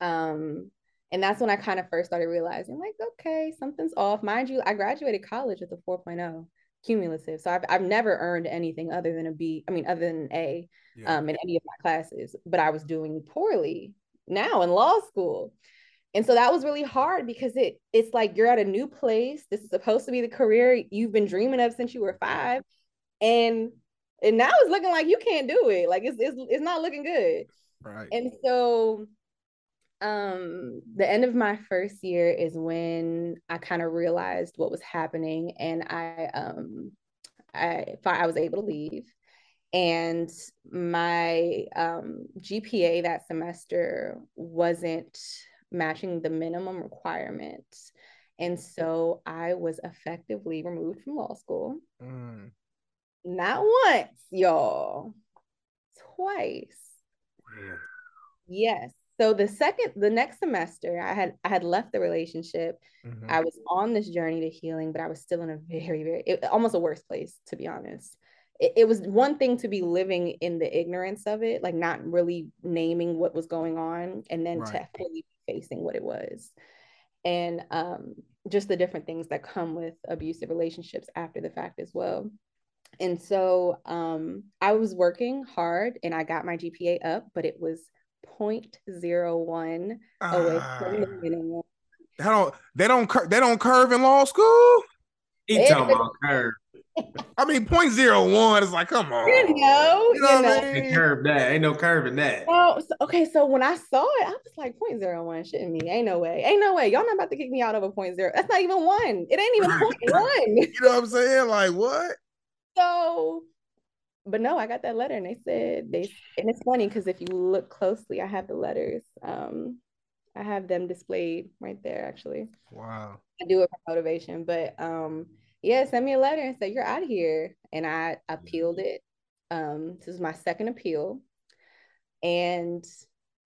Um, and that's when I kind of first started realizing, like, okay, something's off. Mind you, I graduated college with a 4.0 cumulative. So I've I've never earned anything other than a B, I mean, other than an A yeah. um, in any of my classes, but I was doing poorly now in law school and so that was really hard because it it's like you're at a new place. This is supposed to be the career you've been dreaming of since you were five. And and now it's looking like you can't do it. Like it's it's, it's not looking good. Right. And so um the end of my first year is when i kind of realized what was happening and i um i i was able to leave. And my um gpa that semester wasn't matching the minimum requirements. And so I was effectively removed from law school. Mm. Not once, y'all, twice. Yeah. Yes. So the second, the next semester, I had I had left the relationship. Mm-hmm. I was on this journey to healing, but I was still in a very, very it, almost a worse place, to be honest. It, it was one thing to be living in the ignorance of it, like not really naming what was going on, and then right. to fully facing what it was. And um, just the different things that come with abusive relationships after the fact as well. And so um, i was working hard and i got my gpa up but it was 0.01 uh, away from the ah. minimum. They don't they don't cur- they don't curve in law school? He talking about curve I mean, point zero one is like, come on. You know, you know, you know. Ain't curve that. Ain't no curve in that. Well, okay, so when I saw it, I was like, point zero one, shitting me. Ain't no way. Ain't no way. Y'all not about to kick me out of a point zero. That's not even one. It ain't even point one. (laughs) You know what I'm saying? Like, what? So, but no, I got that letter and they said they and it's funny because if you look closely, I have the letters. Um, I have them displayed right there actually. Wow. I do it for motivation, but um yeah, send me a letter and say you're out of here. And I appealed it. Um, this is my second appeal. And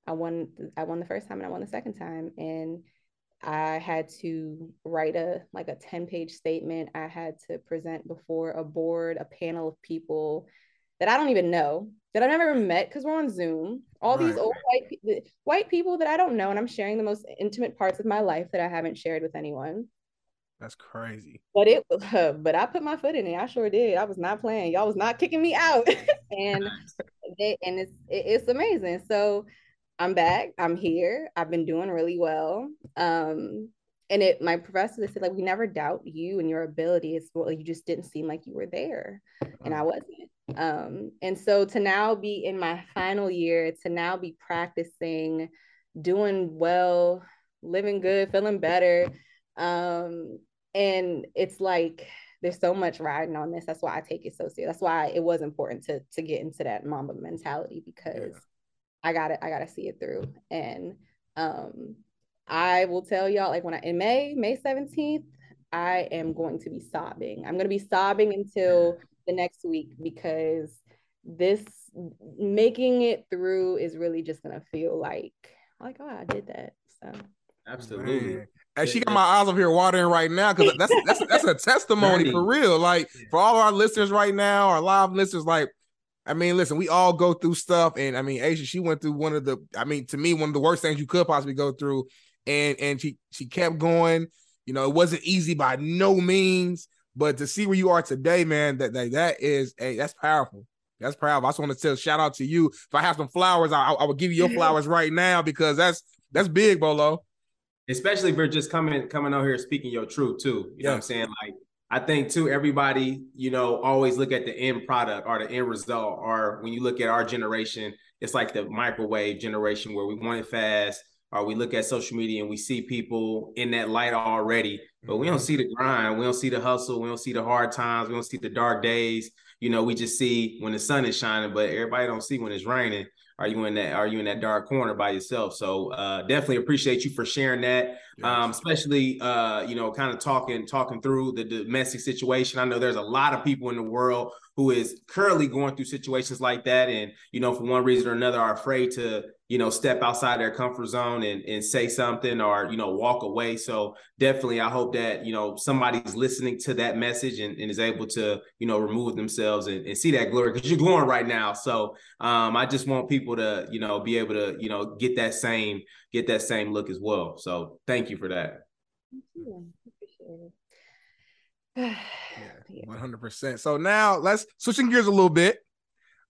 I won I won the first time and I won the second time. And I had to write a like a 10 page statement. I had to present before a board, a panel of people that I don't even know, that I've never met because we're on Zoom. All right. these old white white people that I don't know, and I'm sharing the most intimate parts of my life that I haven't shared with anyone. That's crazy. But it was, (laughs) uh, but I put my foot in it. I sure did. I was not playing. Y'all was not kicking me out, (laughs) and they, and it's it, it's amazing. So I'm back. I'm here. I've been doing really well. Um, and it my professor said like we never doubt you and your ability. It's well, you just didn't seem like you were there, and I wasn't. Um, and so to now be in my final year, to now be practicing, doing well, living good, feeling better um and it's like there's so much riding on this. That's why I take it so serious. That's why it was important to to get into that mamba mentality because yeah. I got it. I gotta see it through. And um I will tell y'all like when I in May, May 17th, I am going to be sobbing. I'm gonna be sobbing until the next week because this making it through is really just gonna feel like like oh I did that. So absolutely. Man. Hey, she got my eyes up here watering right now because that's that's that's a (laughs) testimony for real. Like for all our listeners right now, our live listeners, like I mean, listen, we all go through stuff, and I mean, Aisha, she went through one of the, I mean, to me, one of the worst things you could possibly go through, and and she she kept going. You know, it wasn't easy by no means, but to see where you are today, man, that that, that is a that's powerful. That's powerful. I just want to tell shout out to you. If I have some flowers, I, I would give you your (laughs) flowers right now because that's that's big, Bolo. Especially if you're just coming coming out here speaking your truth too. You yes. know what I'm saying? Like I think too, everybody, you know, always look at the end product or the end result. Or when you look at our generation, it's like the microwave generation where we want it fast, or we look at social media and we see people in that light already, but we don't mm-hmm. see the grind, we don't see the hustle, we don't see the hard times, we don't see the dark days. You know, we just see when the sun is shining, but everybody don't see when it's raining are you in that are you in that dark corner by yourself? So uh, definitely appreciate you for sharing that. Yes. um, especially uh, you know kind of talking talking through the domestic situation. I know there's a lot of people in the world who is currently going through situations like that. And you know for one reason or another are afraid to you know step outside their comfort zone and, and say something or you know walk away so definitely i hope that you know somebody's listening to that message and, and is able to you know remove themselves and, and see that glory because you're glowing right now so um, i just want people to you know be able to you know get that same get that same look as well so thank you for that (sighs) yeah, 100%. So now let's switching gears a little bit.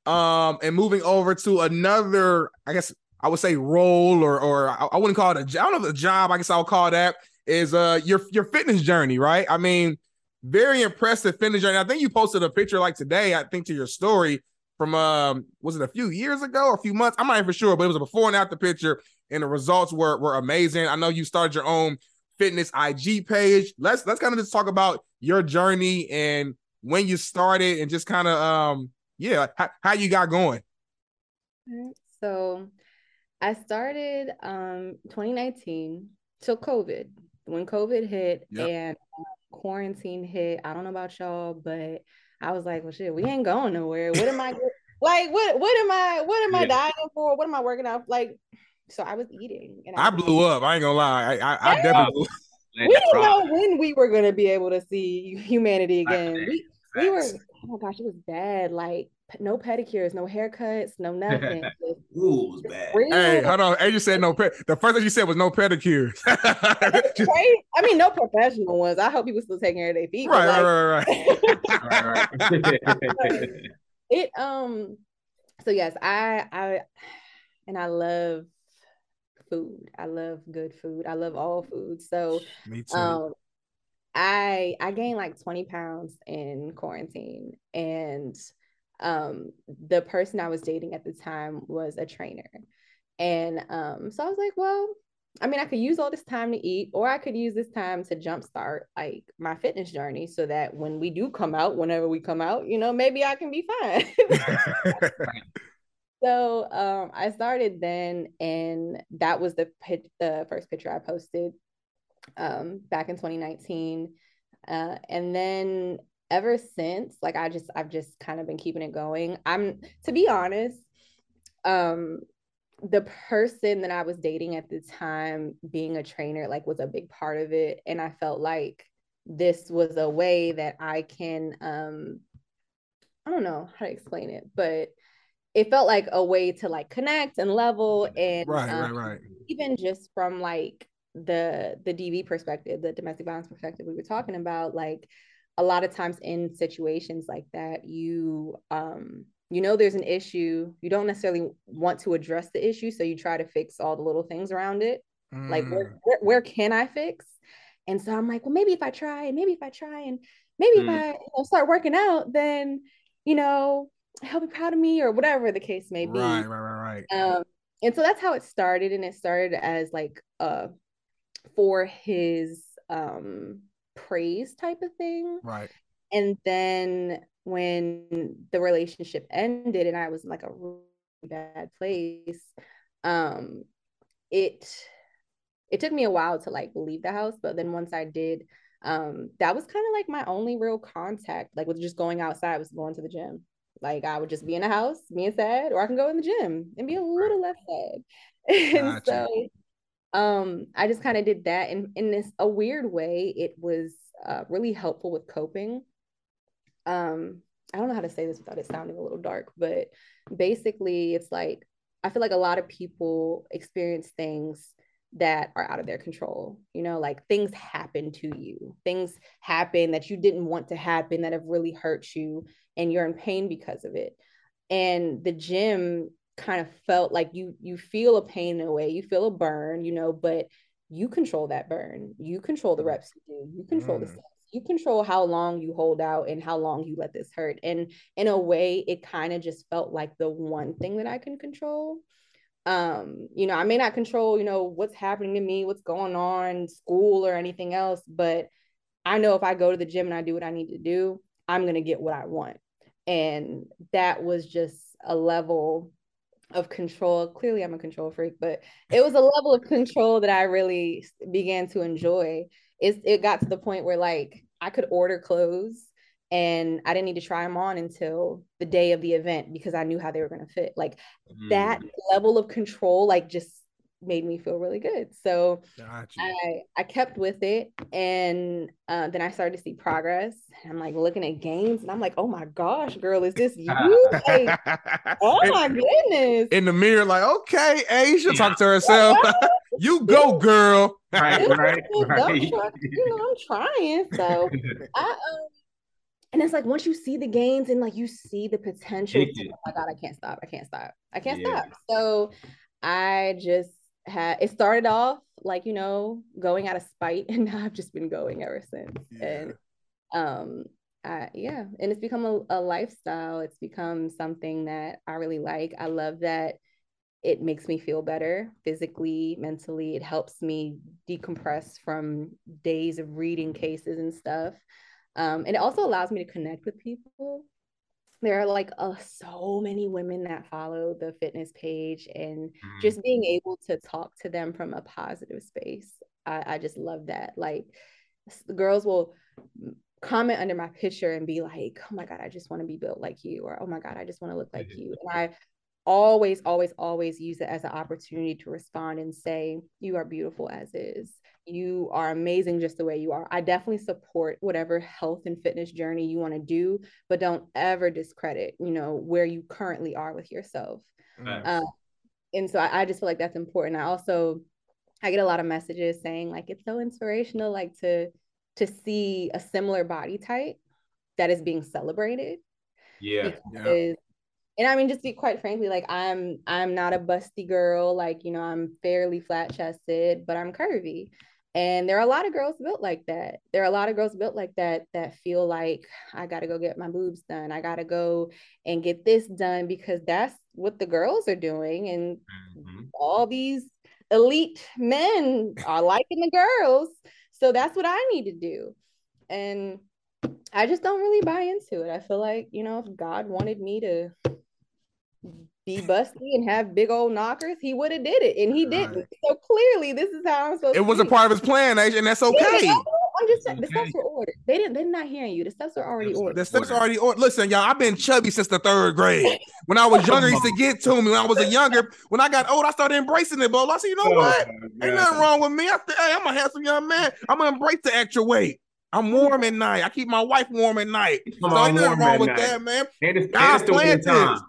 Um, and moving over to another, I guess I would say role or or I, wouldn't call it a job. I don't know if a job, I guess I'll call that is uh your your fitness journey, right? I mean, very impressive fitness journey. I think you posted a picture like today, I think to your story from um was it a few years ago or a few months? I'm not even for sure, but it was a before and after picture, and the results were were amazing. I know you started your own fitness IG page. Let's let's kind of just talk about your journey and when you started and just kind of um yeah how you got going. So I started um 2019 till COVID. When COVID hit yep. and uh, quarantine hit, I don't know about y'all, but I was like, well shit, we ain't going nowhere. What am I (laughs) like what what am I what am I dying for? What am I working out? Like so I was eating and I, I blew up. I ain't gonna lie. I I, I definitely we didn't know when we were gonna be able to see humanity again. We, we were oh my gosh, it was bad. Like no pedicures, no haircuts, no nothing. (laughs) Ooh, was bad. Hey, hold on. Hey, you said no (laughs) ped. The first thing you said was no pedicures. (laughs) I mean, no professional ones. I hope people still taking care of their feet. Right, like, right, right, right. it um. So yes, I I and I love food. I love good food. I love all food. So me too. Um, I I gained like 20 pounds in quarantine and um the person I was dating at the time was a trainer. And um so I was like, well, I mean, I could use all this time to eat, or I could use this time to jumpstart like my fitness journey so that when we do come out, whenever we come out, you know, maybe I can be fine. (laughs) So um, I started then, and that was the the first picture I posted um, back in 2019, uh, and then ever since, like I just I've just kind of been keeping it going. I'm to be honest, um, the person that I was dating at the time, being a trainer, like was a big part of it, and I felt like this was a way that I can um, I don't know how to explain it, but it felt like a way to like connect and level and right, um, right, right. Even just from like the the DV perspective, the domestic violence perspective we were talking about, like a lot of times in situations like that, you um you know there's an issue, you don't necessarily want to address the issue, so you try to fix all the little things around it. Mm. Like where, mm. where, where can I fix? And so I'm like, well, maybe if I try, and maybe if I try, and maybe mm. if I you know, start working out, then you know he'll be proud of me or whatever the case may be. Right, right, right, right. Um, and so that's how it started. And it started as like uh for his um praise type of thing. Right. And then when the relationship ended and I was in like a really bad place, um, it it took me a while to like leave the house, but then once I did, um, that was kind of like my only real contact, like with just going outside, was going to the gym. Like I would just be in the house being sad, or I can go in the gym and be a little less sad. (laughs) and gotcha. so um I just kind of did that. And in this a weird way, it was uh, really helpful with coping. Um, I don't know how to say this without it sounding a little dark, but basically it's like I feel like a lot of people experience things that are out of their control. You know, like things happen to you, things happen that you didn't want to happen that have really hurt you, and you're in pain because of it. And the gym kind of felt like you you feel a pain in a way, you feel a burn, you know, but you control that burn. You control the reps you do. You control mm. the steps. You control how long you hold out and how long you let this hurt. And in a way, it kind of just felt like the one thing that I can control um you know i may not control you know what's happening to me what's going on school or anything else but i know if i go to the gym and i do what i need to do i'm going to get what i want and that was just a level of control clearly i'm a control freak but it was a level of control that i really began to enjoy it, it got to the point where like i could order clothes and I didn't need to try them on until the day of the event because I knew how they were going to fit. Like mm. that level of control, like just made me feel really good. So gotcha. I I kept with it, and uh, then I started to see progress. I'm like looking at games, and I'm like, oh my gosh, girl, is this you? (laughs) like, oh my goodness! In the mirror, like, okay, Aisha, talk to herself. (laughs) (laughs) you go, girl. Right, right, right. You know, I'm trying. So I um and it's like once you see the gains and like you see the potential oh my god i can't stop i can't stop i can't yeah. stop so i just had it started off like you know going out of spite (laughs) and now i've just been going ever since. Yeah. and um I, yeah and it's become a, a lifestyle. It's become something that i really like. I love that it makes me feel better physically mentally. It helps me decompress from days of reading cases and stuff. Um, and it also allows me to connect with people. There are like uh, so many women that follow the fitness page, and mm-hmm. just being able to talk to them from a positive space. I, I just love that. Like, girls will comment under my picture and be like, "Oh my god, I just want to be built like you," or "Oh my god, I just want to look like you." And I always, always, always use it as an opportunity to respond and say, You are beautiful as is. You are amazing just the way you are. I definitely support whatever health and fitness journey you want to do, but don't ever discredit, you know, where you currently are with yourself. Nice. Um, and so I, I just feel like that's important. I also I get a lot of messages saying like it's so inspirational, like to to see a similar body type that is being celebrated. Yeah. Because and I mean, just be quite frankly, like I'm I'm not a busty girl. Like, you know, I'm fairly flat chested, but I'm curvy. And there are a lot of girls built like that. There are a lot of girls built like that that feel like I got to go get my boobs done. I got to go and get this done because that's what the girls are doing. And mm-hmm. all these elite men are liking the girls. So that's what I need to do. And I just don't really buy into it. I feel like, you know, if God wanted me to be busty and have big old knockers, he would have did it, and he didn't. Right. So clearly, this is how I'm supposed. It was a part of his plan, and that's okay. Yeah, I'm just saying, the steps were ordered. They didn't. They're not hearing you. The steps are already ordered. The steps are already ordered. Listen, y'all. I've been chubby since the third grade. When I was (laughs) younger, used to get to me. When I was a younger, when I got old, I started embracing it, bro. I said, you know oh, what? Ain't nothing wrong with me. I said, hey, I'm a handsome young man. I'm gonna embrace the extra weight. I'm warm at night. I keep my wife warm at night. Come so ain't nothing wrong with night. that, man. And it's, God planned this.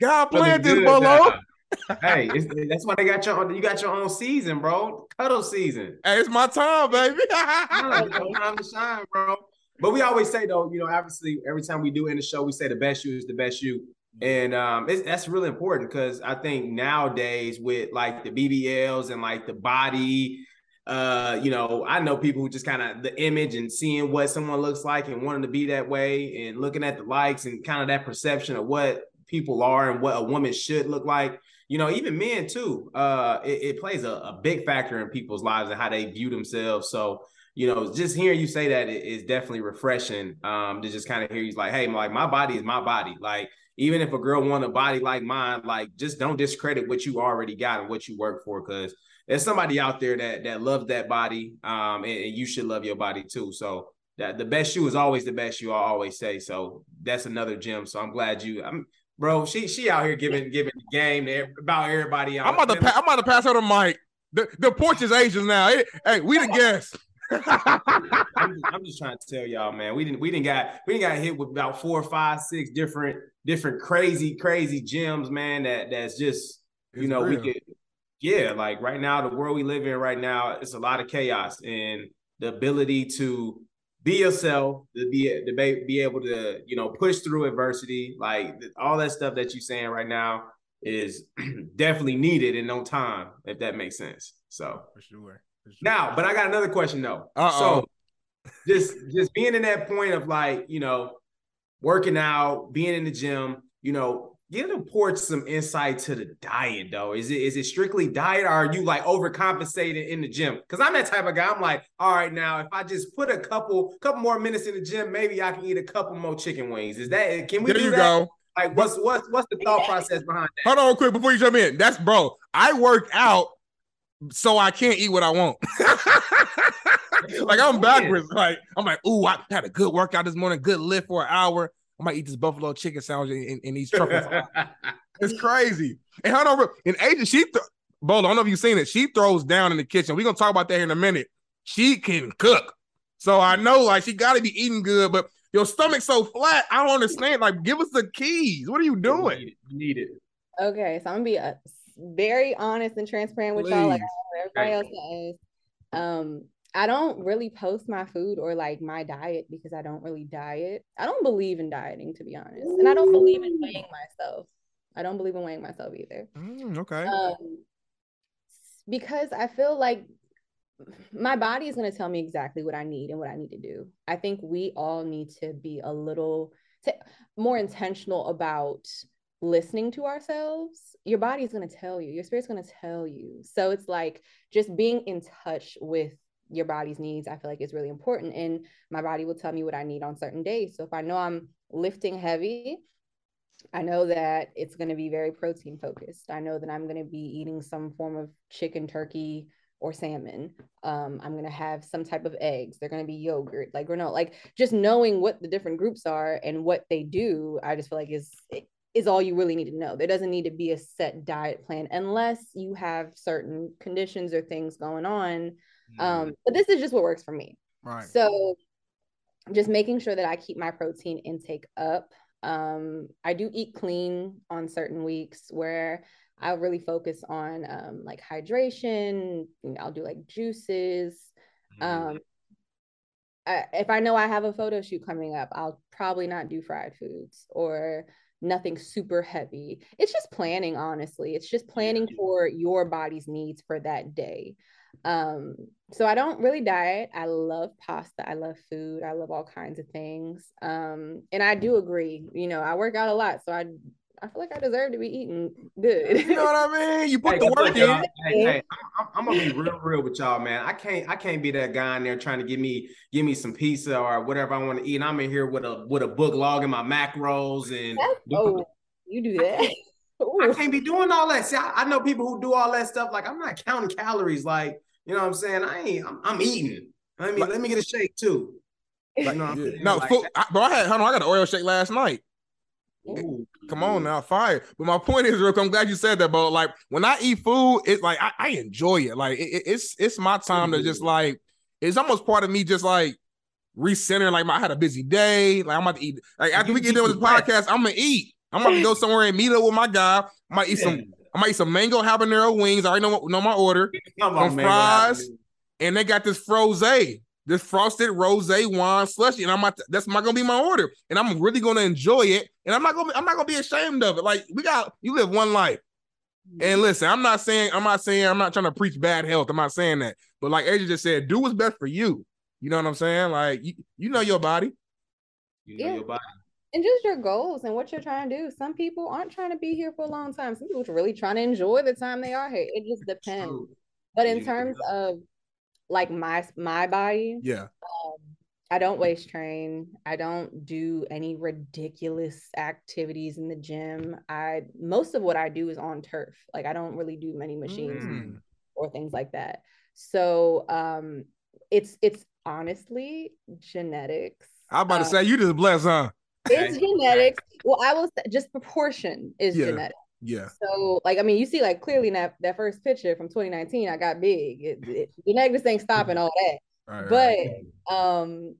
God planned this, Bolo (laughs) hey, that's why they got your you got your own season, bro. Cuddle season. Hey, it's my time, baby. (laughs) time to shine, bro. But we always say though, you know, obviously every time we do in the show, we say the best you is the best you. And um, that's really important because I think nowadays with like the BBLs and like the body, uh, you know, I know people who just kind of the image and seeing what someone looks like and wanting to be that way and looking at the likes and kind of that perception of what people are and what a woman should look like you know, even men too. Uh, it, it plays a, a, big factor in people's lives and how they view themselves. So, you know, just hearing you say that is definitely refreshing. Um, to just kind of hear you like, hey, like my body is my body. Like, even if a girl want a body like mine, like just don't discredit what you already got and what you work for, because there's somebody out there that that loves that body. Um, and, and you should love your body too. So that the best shoe is always the best shoe. I always say. So that's another gem. So I'm glad you. I'm bro. She she out here giving giving the game to about everybody. I'm about to pa- I'm about to pass her the mic. The the porch is Asians now. Hey, hey we the (laughs) guests. I'm, just, I'm just trying to tell y'all, man. We didn't we didn't got we didn't got hit with about four, five, six different different crazy crazy gems, man. That that's just you It's know real. we could yeah like right now the world we live in right now it's a lot of chaos and the ability to be yourself to be to be, be able to you know push through adversity like all that stuff that you're saying right now is (clears throat) definitely needed in no time if that makes sense so For sure. For sure. now, but I got another question though. Uh-oh. So just just being in that point of like, you know, working out, being in the gym, you know, give the porch some insight to the diet though. Is it is it strictly diet or are you like overcompensating in the gym? Because I'm that type of guy. I'm like, all right, now if I just put a couple couple more minutes in the gym, maybe I can eat a couple more chicken wings. Is that can we There do you that? go. Like what's what's what's the thought process behind that? Hold on, quick before you jump in. That's bro. I work out so I can't eat what I want. (laughs) like I'm (laughs) backwards. Like I'm like, ooh, I had a good workout this morning, good lift for an hour. I might eat this buffalo chicken sandwich and, and, and these truffles. (laughs) it's crazy. And hold on, bro. In Aisha, she th- Bolo, I don't know if you've seen it. She throws down in the kitchen. We're gonna talk about that here in a minute. She can cook. So I know like she gotta be eating good, but your stomach's so flat. I don't understand. Like, give us the keys. What are you You doing? need it. You need it. Okay, so I'm gonna be uh, very honest and transparent with y'all, like everybody else does. Um, I don't really post my food or like my diet because I don't really diet. I don't believe in dieting, to be honest, and I don't believe in weighing myself. I don't believe in weighing myself either. Mm, okay. Um, because I feel like my body is going to tell me exactly what I need and what I need to do. I think we all need to be a little t- more intentional about listening to ourselves. Your body is going to tell you, your spirit's going to tell you. So it's like just being in touch with your body's needs, I feel like is really important. And my body will tell me what I need on certain days. So if I know I'm lifting heavy, I know that it's going to be very protein focused. I know that I'm going to be eating some form of chicken, turkey, or salmon. Um, I'm going to have some type of eggs. They're going to be yogurt, like granola. Like just knowing what the different groups are and what they do, I just feel like is is all you really need to know. There doesn't need to be a set diet plan unless you have certain conditions or things going on. Um, but this is just what works for me. right. So just making sure that I keep my protein intake up. Um, I do eat clean on certain weeks where I really focus on um, like hydration. you know, I'll do like juices. Mm-hmm. Um, I, if I know I have a photo shoot coming up, I'll probably not do fried foods or nothing super heavy. It's just planning, honestly. It's just planning for your body's needs for that day. Um, so I don't really diet. I love pasta. I love food. I love all kinds of things. Um, and I do agree. You know, I work out a lot, so I I feel like I deserve to be eating good. You know what I mean? You put Hey, the work in. Hey, hey, I'm, I'm, I'm gonna be real, real with y'all, man. I can't, I can't be that guy in there trying to give me, give me some pizza or whatever I want to eat. And I'm in here with a, with a book log logging my macros and That's- oh, (laughs) you do that. I can't be doing all that. See, I, I know people who do all that stuff. Like I'm not counting calories. Like you know what I'm saying? I ain't. I'm, I'm eating. I mean, Like- let me get a shake too. Like, you know Yeah. No, Like, food, I, bro, I had hold on, I got an oil shake last night. ooh. Come on now, fire. But my point is, Rick, I'm glad you said that, bro. Like when I eat food, it's like I, I enjoy it. Like it, it- it's it's my time to just like it's almost part of me just like recenter. Like my, I had a busy day. Like I'm about to eat. Like after we get done with this podcast, I'm gonna eat. I'm gonna go somewhere and meet up with my guy. I might eat some. I might eat some mango habanero wings. I already know know my order. Come on, some man. fries. And they got this froze, this frosted rose wine slushy, and I'm not. That's not gonna be my order, and I'm really gonna enjoy it. And I'm not gonna. I'm not gonna be ashamed of it. Like we got, you live one life. And mm-hmm. listen, I'm not saying. I'm not saying. I'm not trying to preach bad health. I'm not saying that. But like Aisha just said, do what's best for you. You know what I'm saying? Like you, you know your body. You know Yeah. your body. And just your goals and what you're trying to do. Some people aren't trying to be here for a long time. Some people are really trying to enjoy the time they are here. It just depends. True. But in to terms of like my my body, Yeah. um, I don't waist train. I don't do any ridiculous activities in the gym. I most of what I do is on turf. Like I don't really do many machines Mm. or things like that. So um it's it's honestly genetics. I'm about to Uh, say you just blessed, huh? It's Okay. genetics. Well, I will just proportion is Yeah. genetic. Yeah. So, like, I mean, you see, like, clearly in that, that first picture from 2019, I got big. It, it, genetics ain't stopping all that. right, but um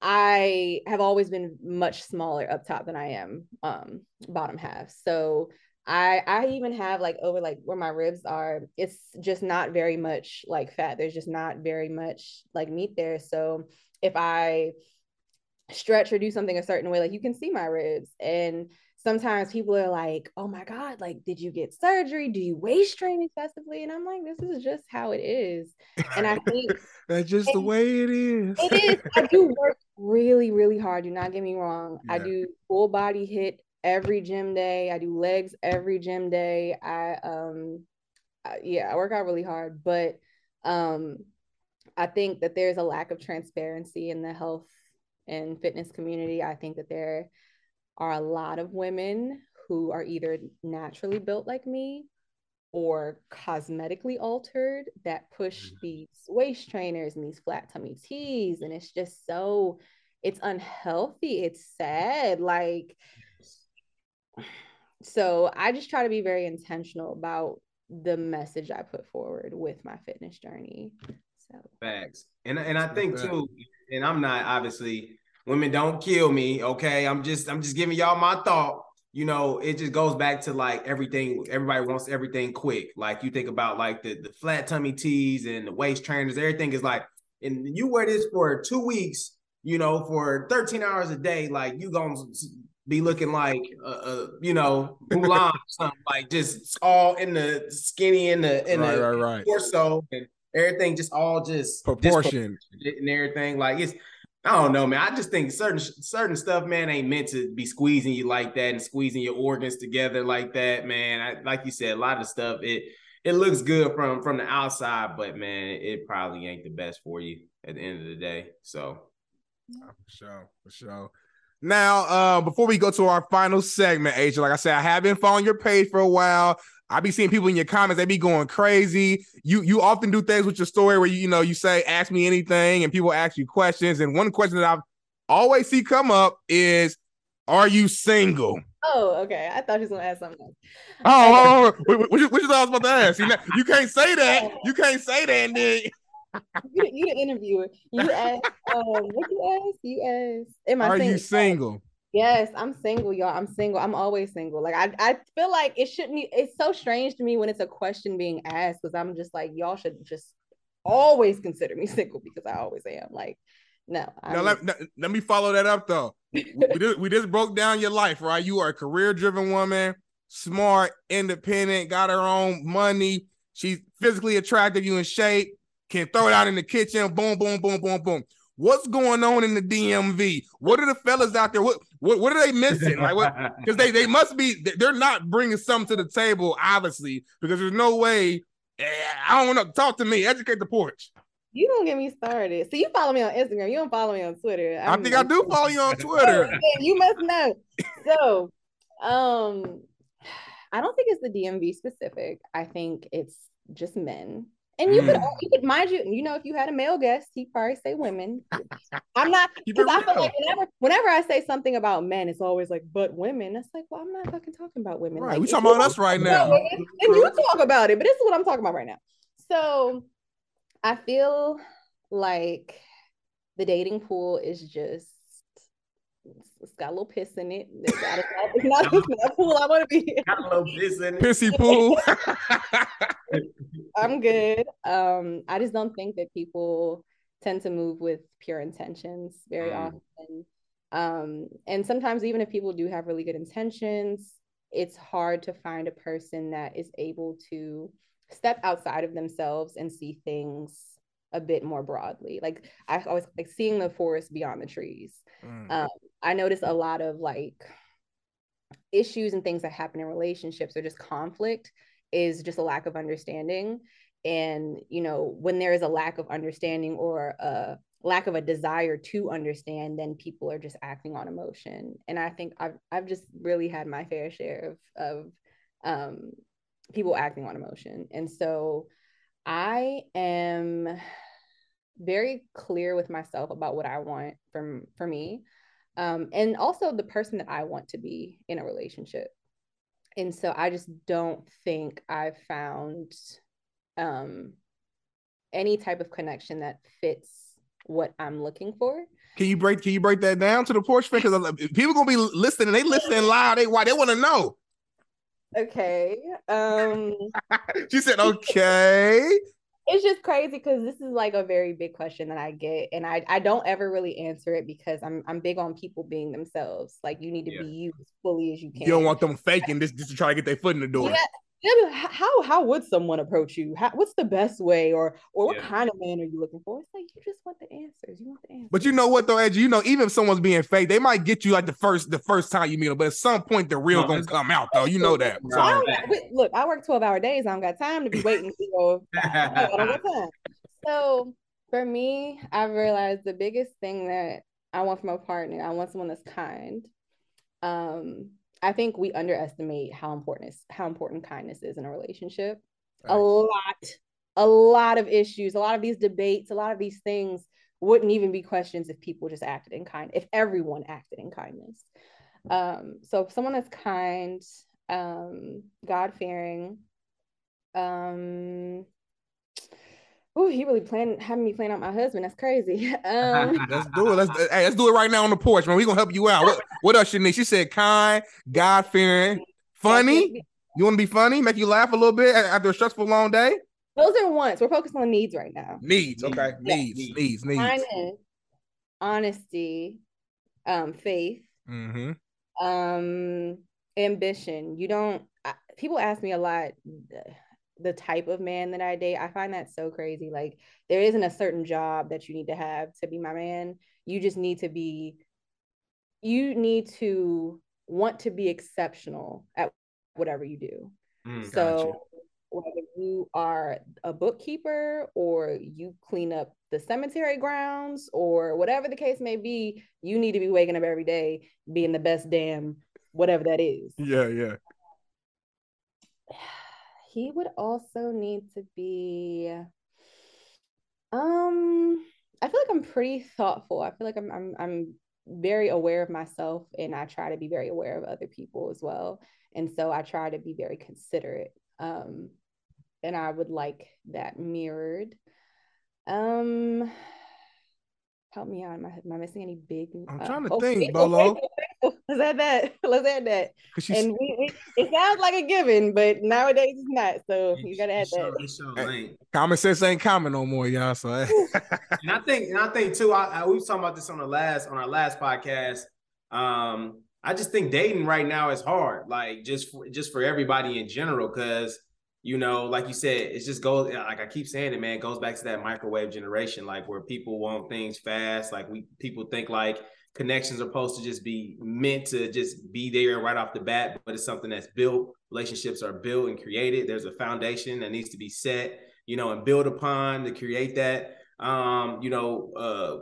I have always been much smaller up top than I am um bottom half. So I I even have like over like where my ribs are, it's just not very much like fat. There's just not very much like meat there. So if I stretch or do something a certain way, like you can see my ribs. And sometimes people are like, oh my God, like, did you get surgery? Do you waist train excessively? And I'm like, this is just how it is. And I (laughs) think that's just the way it is. it is. I do work really, really hard. Do not get me wrong. Yeah. I do full body HIIT every gym day. I do legs every gym day. I um I, yeah, I work out really hard, but um I think that there's a lack of transparency in the health and fitness community. I think that there are a lot of women who are either naturally built like me or cosmetically altered that push mm-hmm. these waist trainers and these Flat Tummy teas and it's just so it's unhealthy it's sad like so I just try to be very intentional about the message I put forward with my fitness journey. So facts. And and I think too, and I'm not obviously women don't kill me. Okay. I'm just I'm just giving y'all my thought. You know, it just goes back to like everything, everybody wants everything quick. Like you think about like the, the Flat Tummy teas and the waist trainers, everything is like, and you wear this for two weeks, you know, for 13 hours a day, like you gonna be looking like uh, uh you know Mulan something like just all in the skinny in the in right, the right, right. torso and everything just all just proportion. and everything. Like it's I don't know man. I just think certain certain stuff man ain't meant to be squeezing you like that and squeezing your organs together like that man. I, like you said a lot of stuff it it looks good from from the outside but man it probably ain't the best for you at the end of the day so. For sure for sure. Now, uh, before we go to our final segment, Aisha, like I said, I have been following your page for a while. I be seeing people in your comments, they be going crazy. You you often do things with your story where you, you know you say, ask me anything, and people ask you questions. And one question that I've always see come up is, are you single? Oh, okay. I thought you was gonna ask something else. Oh, oh, oh. What, you, what you thought I was about to ask? You, you can't say that. (laughs) You can't say that, and then you, you the interviewer. You asked, um, what you asked? You asked, am I Are single? you single? Yes, I'm single, y'all. I'm single. I'm always single. Like I, I feel like it shouldn't. Be, it's so strange to me when it's a question being asked because I'm just like, y'all should just always consider me (laughs) single because I always am. Like, no. Now let, let me follow that up though. we, just, we just broke down your life, right? You are a career driven woman, smart, independent, got her own money. She's physically attractive, you in shape can throw it out in the kitchen, boom, boom, boom, boom, boom. What's going on in the DMV? What are the fellas out there? What what, what are they missing? Like what? (laughs) Because they they must be they're not bringing something to the table, obviously, because there's no way. Eh, I don't know. Talk to me. Educate the porch. You don't get me started. So you follow me on Instagram. You don't follow me on Twitter. I'm, i think I do follow you on Twitter. (laughs) you must know. So, um, I don't think it's the DMV specific. I think it's just men. And you mm. could, you could, mind you, you know, if you had a male guest, he'd probably say women. (laughs) I'm not because I feel like whenever, whenever I say something about men, it's always like, but women. That's like, well, I'm not fucking talking about women. Right, like, we talking about us right now. Women, and you talk about it, but this is what I'm talking about right now. So, I feel like the dating pool is just it's got a little piss in it. It's not, it's not, it's not a pool I want to be in. Got a little piss in it. Pissy pool. (laughs) I'm good. Um, I just don't think that people tend to move with pure intentions very mm. often. Um, and sometimes even if people do have really good intentions, it's hard to find a person that is able to step outside of themselves and see things a bit more broadly. Like I always like seeing the forest beyond the trees. Mm. Um, I notice a lot of like issues and things that happen in relationships or just conflict is just a lack of understanding. And you know, when there is a lack of understanding or a lack of a desire to understand, then people are just acting on emotion. And I think I've I've just really had my fair share of of um, people acting on emotion. And so I am very clear with myself about what I want from for me. Um, and also the person that I want to be in a relationship. And so I just don't think I've found um, any type of connection that fits what I'm looking for. Can you break can you break that down to the porch fan? Because people gonna be listening, they listening loud. They why they want to know. Okay. Um (laughs) she said okay. It's just crazy because this is like a very big question that I get, and I I don't ever really answer it because I'm I'm big on people being themselves. Like you need to yeah. be you as fully as you can. You don't want them faking this just to try to get their foot in the door. Yeah, how how would someone approach you? How, what's the best way, or or what yeah. kind of man are you looking for? It's like you just want the answers. You want the answers. But you know what though, Edge? You know, even if someone's being fake, they might get you like the first the first time you meet them, but at some point the real no, gonna come out though. You know that. So, I look, I work twelve hour days. I don't got time to be waiting. To go, (laughs) I don't got time. So for me, I've realized the biggest thing that I want from a partner, I want someone that's kind. Um, I think we underestimate how important is how important kindness is in a relationship. Right. A lot, a lot of issues, a lot of these debates, a lot of these things wouldn't even be questions if people just acted in kind, if everyone acted in kindness. Um, so if someone that's kind, um, God fearing, um, Oh, he really planned having me plan out my husband. That's crazy. (laughs) Um, (laughs) let's do it. Let's hey, let's do it right now on the porch, man. We gonna help you out. What what else you need? She said kind, God fearing, funny. You want to be funny? Make you laugh a little bit after a stressful long day? Those are wants. We're focused on needs right now. Needs, okay. Yeah. Needs, needs, needs. Kindness, honesty, um, faith, mm-hmm. um, ambition. You don't. I, people ask me a lot the type of man that I date. I find that so crazy. Like there isn't a certain job that you need to have to be my man. You just need to be you need to want to be exceptional at whatever you do. Mm, so whether you are a bookkeeper or you clean up the cemetery grounds or whatever the case may be, you need to be waking up every day being the best damn whatever that is. Yeah, yeah he would also need to be um I feel like I'm pretty thoughtful. I feel like I'm I'm I'm very aware of myself and I try to be very aware of other people as well. And so I try to be very considerate. Um and I would like that mirrored. Um help me out. Am I, am I missing any big? I'm uh, trying to think, okay, (laughs) Bolo. Okay, let's add that. Let's add that. And we, we, it sounds like a given, but nowadays it's not. So you gotta add that. So, common sense ain't common no more, y'all. So (laughs) and I think, and I think too. I, I we was talking about this on the last on our last podcast. Um, I just think dating right now is hard, like just for, just for everybody in general, because you know, like you said, it's just goes like I keep saying it, man. It goes back to that microwave generation, like where people want things fast. Like we people think like connections are supposed to just be meant to just be there right off the bat, but it's something that's built. Relationships are built and created. There's a foundation that needs to be set, you know, and build upon to create that. Um, you know, uh,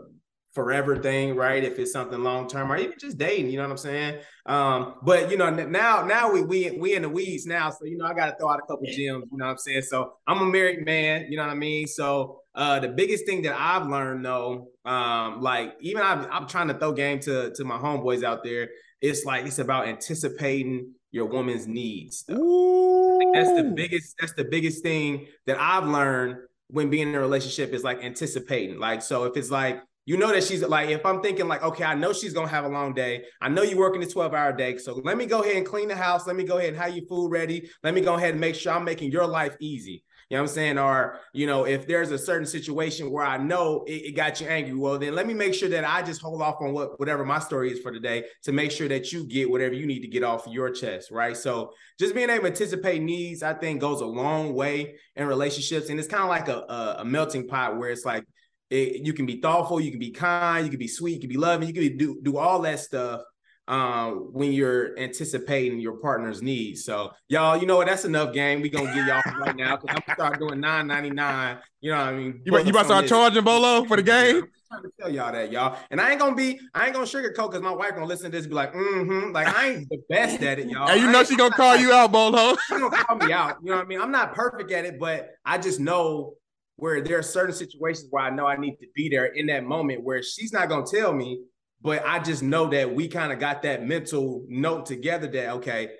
forever thing, right? If it's something long term or even just dating, you know what I'm saying? Um, but you know, now now we we we in the weeds now, so you know I got to throw out a couple gems, you know what I'm saying? So I'm a married man, you know what I mean? So uh, the biggest thing that I've learned though, um, like even I'm, I'm trying to throw game to to my homeboys out there. It's like it's about anticipating your woman's needs. That's the biggest. That's the biggest thing that I've learned when being in a relationship is like anticipating. Like so, if it's like you know that she's like, if I'm thinking like, okay, I know she's gonna have a long day. I know you're working a 12 hour day. So let me go ahead and clean the house. Let me go ahead and have your food ready. Let me go ahead and make sure I'm making your life easy. You know what I'm saying? Or, you know, if there's a certain situation where I know it, it, got you angry, well, then let me make sure that I just hold off on what whatever my story is for today to make sure that you get whatever you need to get off your chest, right? So just being able to anticipate needs, I think goes a long way in relationships. And it's kind of like a, a, a melting pot where it's like it, you can be thoughtful, you can be kind, you can be sweet, you can be loving, you can do do all that stuff um, when you're anticipating your partner's needs. So y'all, you know what? That's enough game. We gonna get y'all right now because I'm gonna start doing 9.99. You know what I mean? You, you about to start this. charging Bolo for the game? I'm trying to tell y'all that, y'all. And I ain't gonna be, I ain't gonna sugarcoat because my wife gonna listen to this be like, mm-hmm. Like I ain't the best at it, y'all. And you know she gonna call you out, Bolo. She gonna call me out. You know what I mean? I'm not perfect at it, but I just know where there are certain situations where I know I need to be there in that moment where she's not gonna tell me, but I just know that we kind of got that mental note together that okay,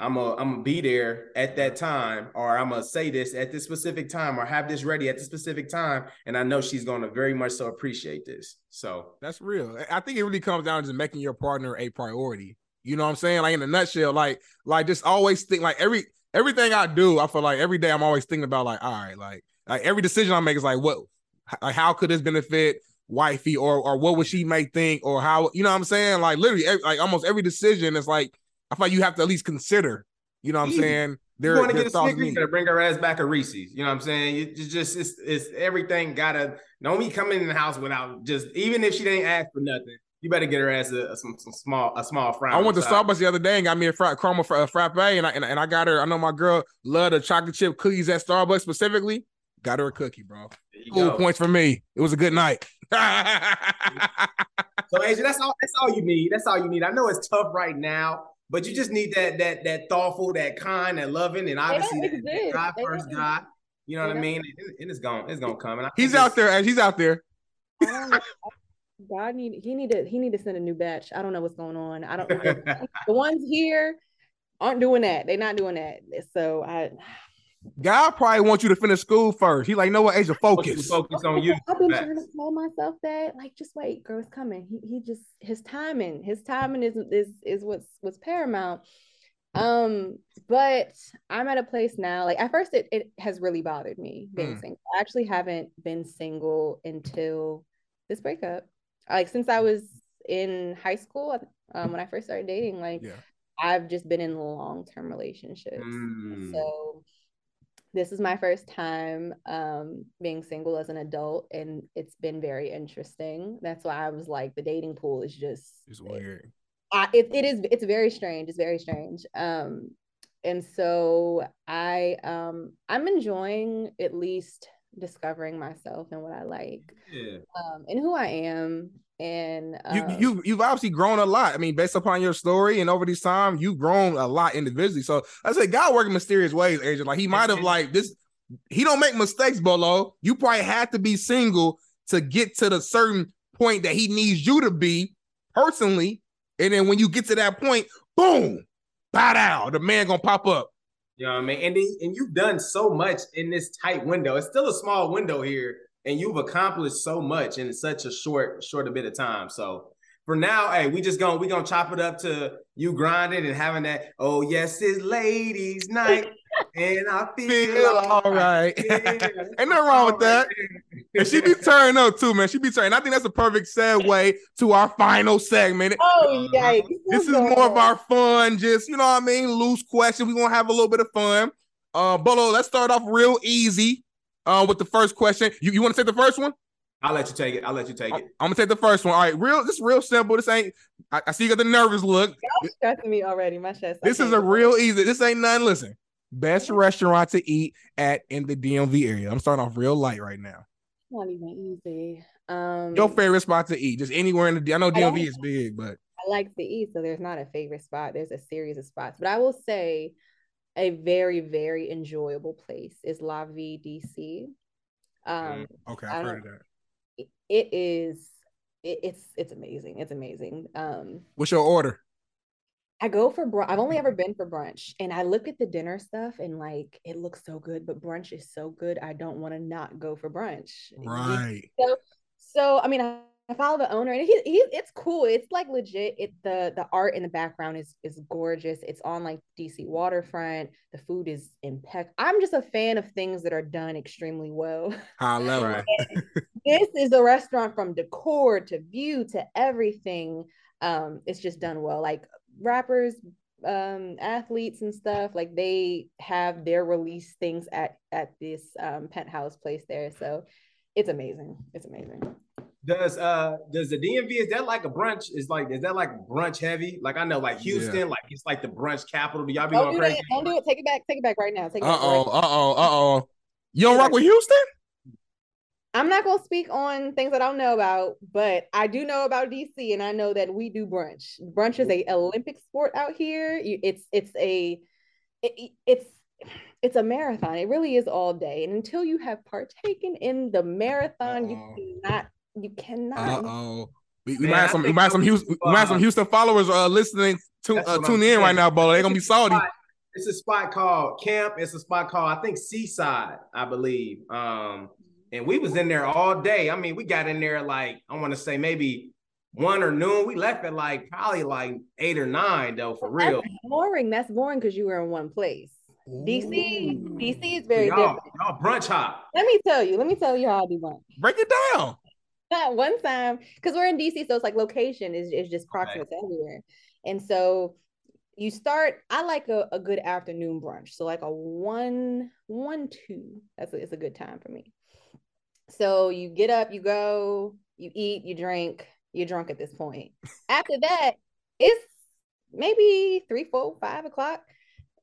I'm a I'm gonna be there at that time, or I'm gonna say this at this specific time, or have this ready at this specific time, and I know she's gonna very much so appreciate this. So that's real. I think it really comes down to making your partner a priority. You know what I'm saying? Like in a nutshell, like like just always think like every everything I do, I feel like every day I'm always thinking about like, all right, like like every decision I make is like what like how could this benefit wifey or or what would she may think or how you know what I'm saying? Like literally like almost every decision is like I feel like you have to at least consider. You know what I'm saying? They're, you want to get a Snickers, you gotta bring her ass back a Reese's. You know what I'm saying? It's just it's, it's everything gotta don't be coming in the house without just even if she didn't ask for nothing. You better get her ass a, a some, some small a small fry. I went to Starbucks the other day and got me a fry, caramel a uh, frappe, and I and, and I got her. I know my girl loved the chocolate chip cookies at Starbucks specifically. Got her a cookie, bro. Cool points for me. It was a good night. (laughs) so Aisha, that's all. That's all you need. That's all you need. I know it's tough right now but you just need that that that thoughtful, that kind, that loving, and obviously that, that God first God. You know what I mean? And, and it's going it's gonna come. And he's out there, and he's out there. God need he need to he need to send a new batch. I don't know what's going on. I don't. (laughs) the ones here aren't doing that. They're not doing that. So I God probably wants you to finish school first. He like, know what, Aisha, focus. Focus on you. I've been trying to tell myself that, like, just wait, girl, it's coming. He, he just his timing, his timing is is is what's what's paramount. Um, but I'm at a place now. Like at first, it it has really bothered me being mm. single. I actually haven't been single until this breakup. Like since I was in high school, um, when I first started dating, like yeah. I've just been in long term relationships. Mm. So this is my first time um, being single as an adult, and it's been very interesting. That's why I was like, the dating pool is just it's weird. I, it, it is it's very strange. It's very strange. Um, and so I um I'm enjoying at least discovering myself and what I like, yeah. um, and who I am. And um, you you you've obviously grown a lot. I mean, based upon your story and over this time, you've grown a lot individually. So I say God working mysterious ways, agent. Like he might have like this. He don't make mistakes, Bolo. You probably had to be single to get to the certain point that he needs you to be personally. And then when you get to that point, boom, bow down. The man gonna pop up. You know what I mean? And and you've done so much in this tight window. It's still a small window here, and you've accomplished so much in such a short, short a bit of time. So for now, hey, we just gonna we gonna chop it up to you grinding and having that. Oh yes, it's ladies' night, and I (laughs) feel, feel all right. (laughs) Yeah. Ain't nothing wrong with that. And she be turning up too, man. She be turning. I think that's a perfect segue to our final segment. Oh yeah, this is more of our fun, just you know what I mean, loose question. We gonna have a little bit of fun. Uh, Bolo, let's start off real easy. Uh, with the first question. You you want to take the first one? I'll let you take it. I'll let you take it. I'm gonna take the first one. All right, real. This is real simple. This ain't. I, I see you got the nervous look. Y'all stressing me already. My chest. This is a real easy. This ain't none. Listen, best restaurant to eat at in the DMV area. I'm starting off real light right now. Not even easy. Um, your favorite spot to eat? Just anywhere in the. I know DMV I is big, but I like to eat, so there's not a favorite spot. There's a series of spots, but I will say a very very enjoyable place is La Vie DC. Um, okay, I've heard of that it is it, it's it's amazing. It's amazing. Um what's your order? I go for brunch. I've only ever been for brunch, and I look at the dinner stuff and like it looks so good, but brunch is so good. I don't want to not go for brunch. Right. So, so I mean, I, I follow the owner, and he, he it's cool. It's like legit. It the the art in the background is is gorgeous. It's on like DC waterfront. The food is impeccable. I'm just a fan of things that are done extremely well. I love (laughs) it. this is a restaurant from decor to view to everything. Um, it's just done well. Like rappers, um, athletes and stuff, like they have their release things at at this um penthouse place there. So it's amazing. It's amazing. Does uh does the DMV is that like a brunch? Is like is that like brunch heavy? Like I know like Houston, yeah. like it's like the brunch capital. Do y'all be don't do crazy? That. Don't do it. Take it back. Take it back right now. Take it uh oh. Uh oh. Uh oh. You don't rock with Houston? I'm not gonna speak on things that I don't know about, but I do know about DC, and I know that we do brunch. Brunch is a Olympic sport out here. It's it's a it, it's it's a marathon. It really is all day, and until you have partaken in the marathon, Uh-oh. you cannot you cannot. Uh oh. We, we, might have some, we might have some Houston, we might have some Houston followers uh, listening to uh, tune in right now, Bo. They're gonna be salty. It's a spot called Camp. It's a spot called I think Seaside, I believe. Um, and we was in there all day. I mean, we got in there like I want to say maybe one or noon. We left at like probably like eight or nine though, for real. Boring. That's boring because you were in one place. DC, DC is very y'all, different. y'all brunch hop. Let me tell you. Let me tell you how I do brunch. Break it down. That one time, because we're in DC, so it's like location is, is just proximate to everywhere. And so you start, I like a, a good afternoon brunch. So like a one, one, two. That's a, it's a good time for me. So you get up, you go, you eat, you drink, you're drunk at this point. After that, it's maybe three, four, five o'clock.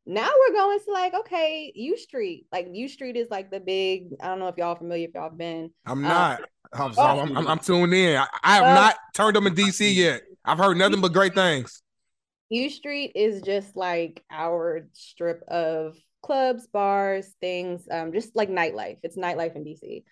Now we're going to like, okay, U Street. Like U Street is like the big, I don't know if y'all familiar, if y'all been. I'm Uh, not. I'm, sorry, I'm, I'm, I'm tuned in. I, I have Uh, not turned them in DC yet. I've heard nothing but great things. U Street is just like our strip of clubs, bars, things, um, just like nightlife. It's nightlife in DC.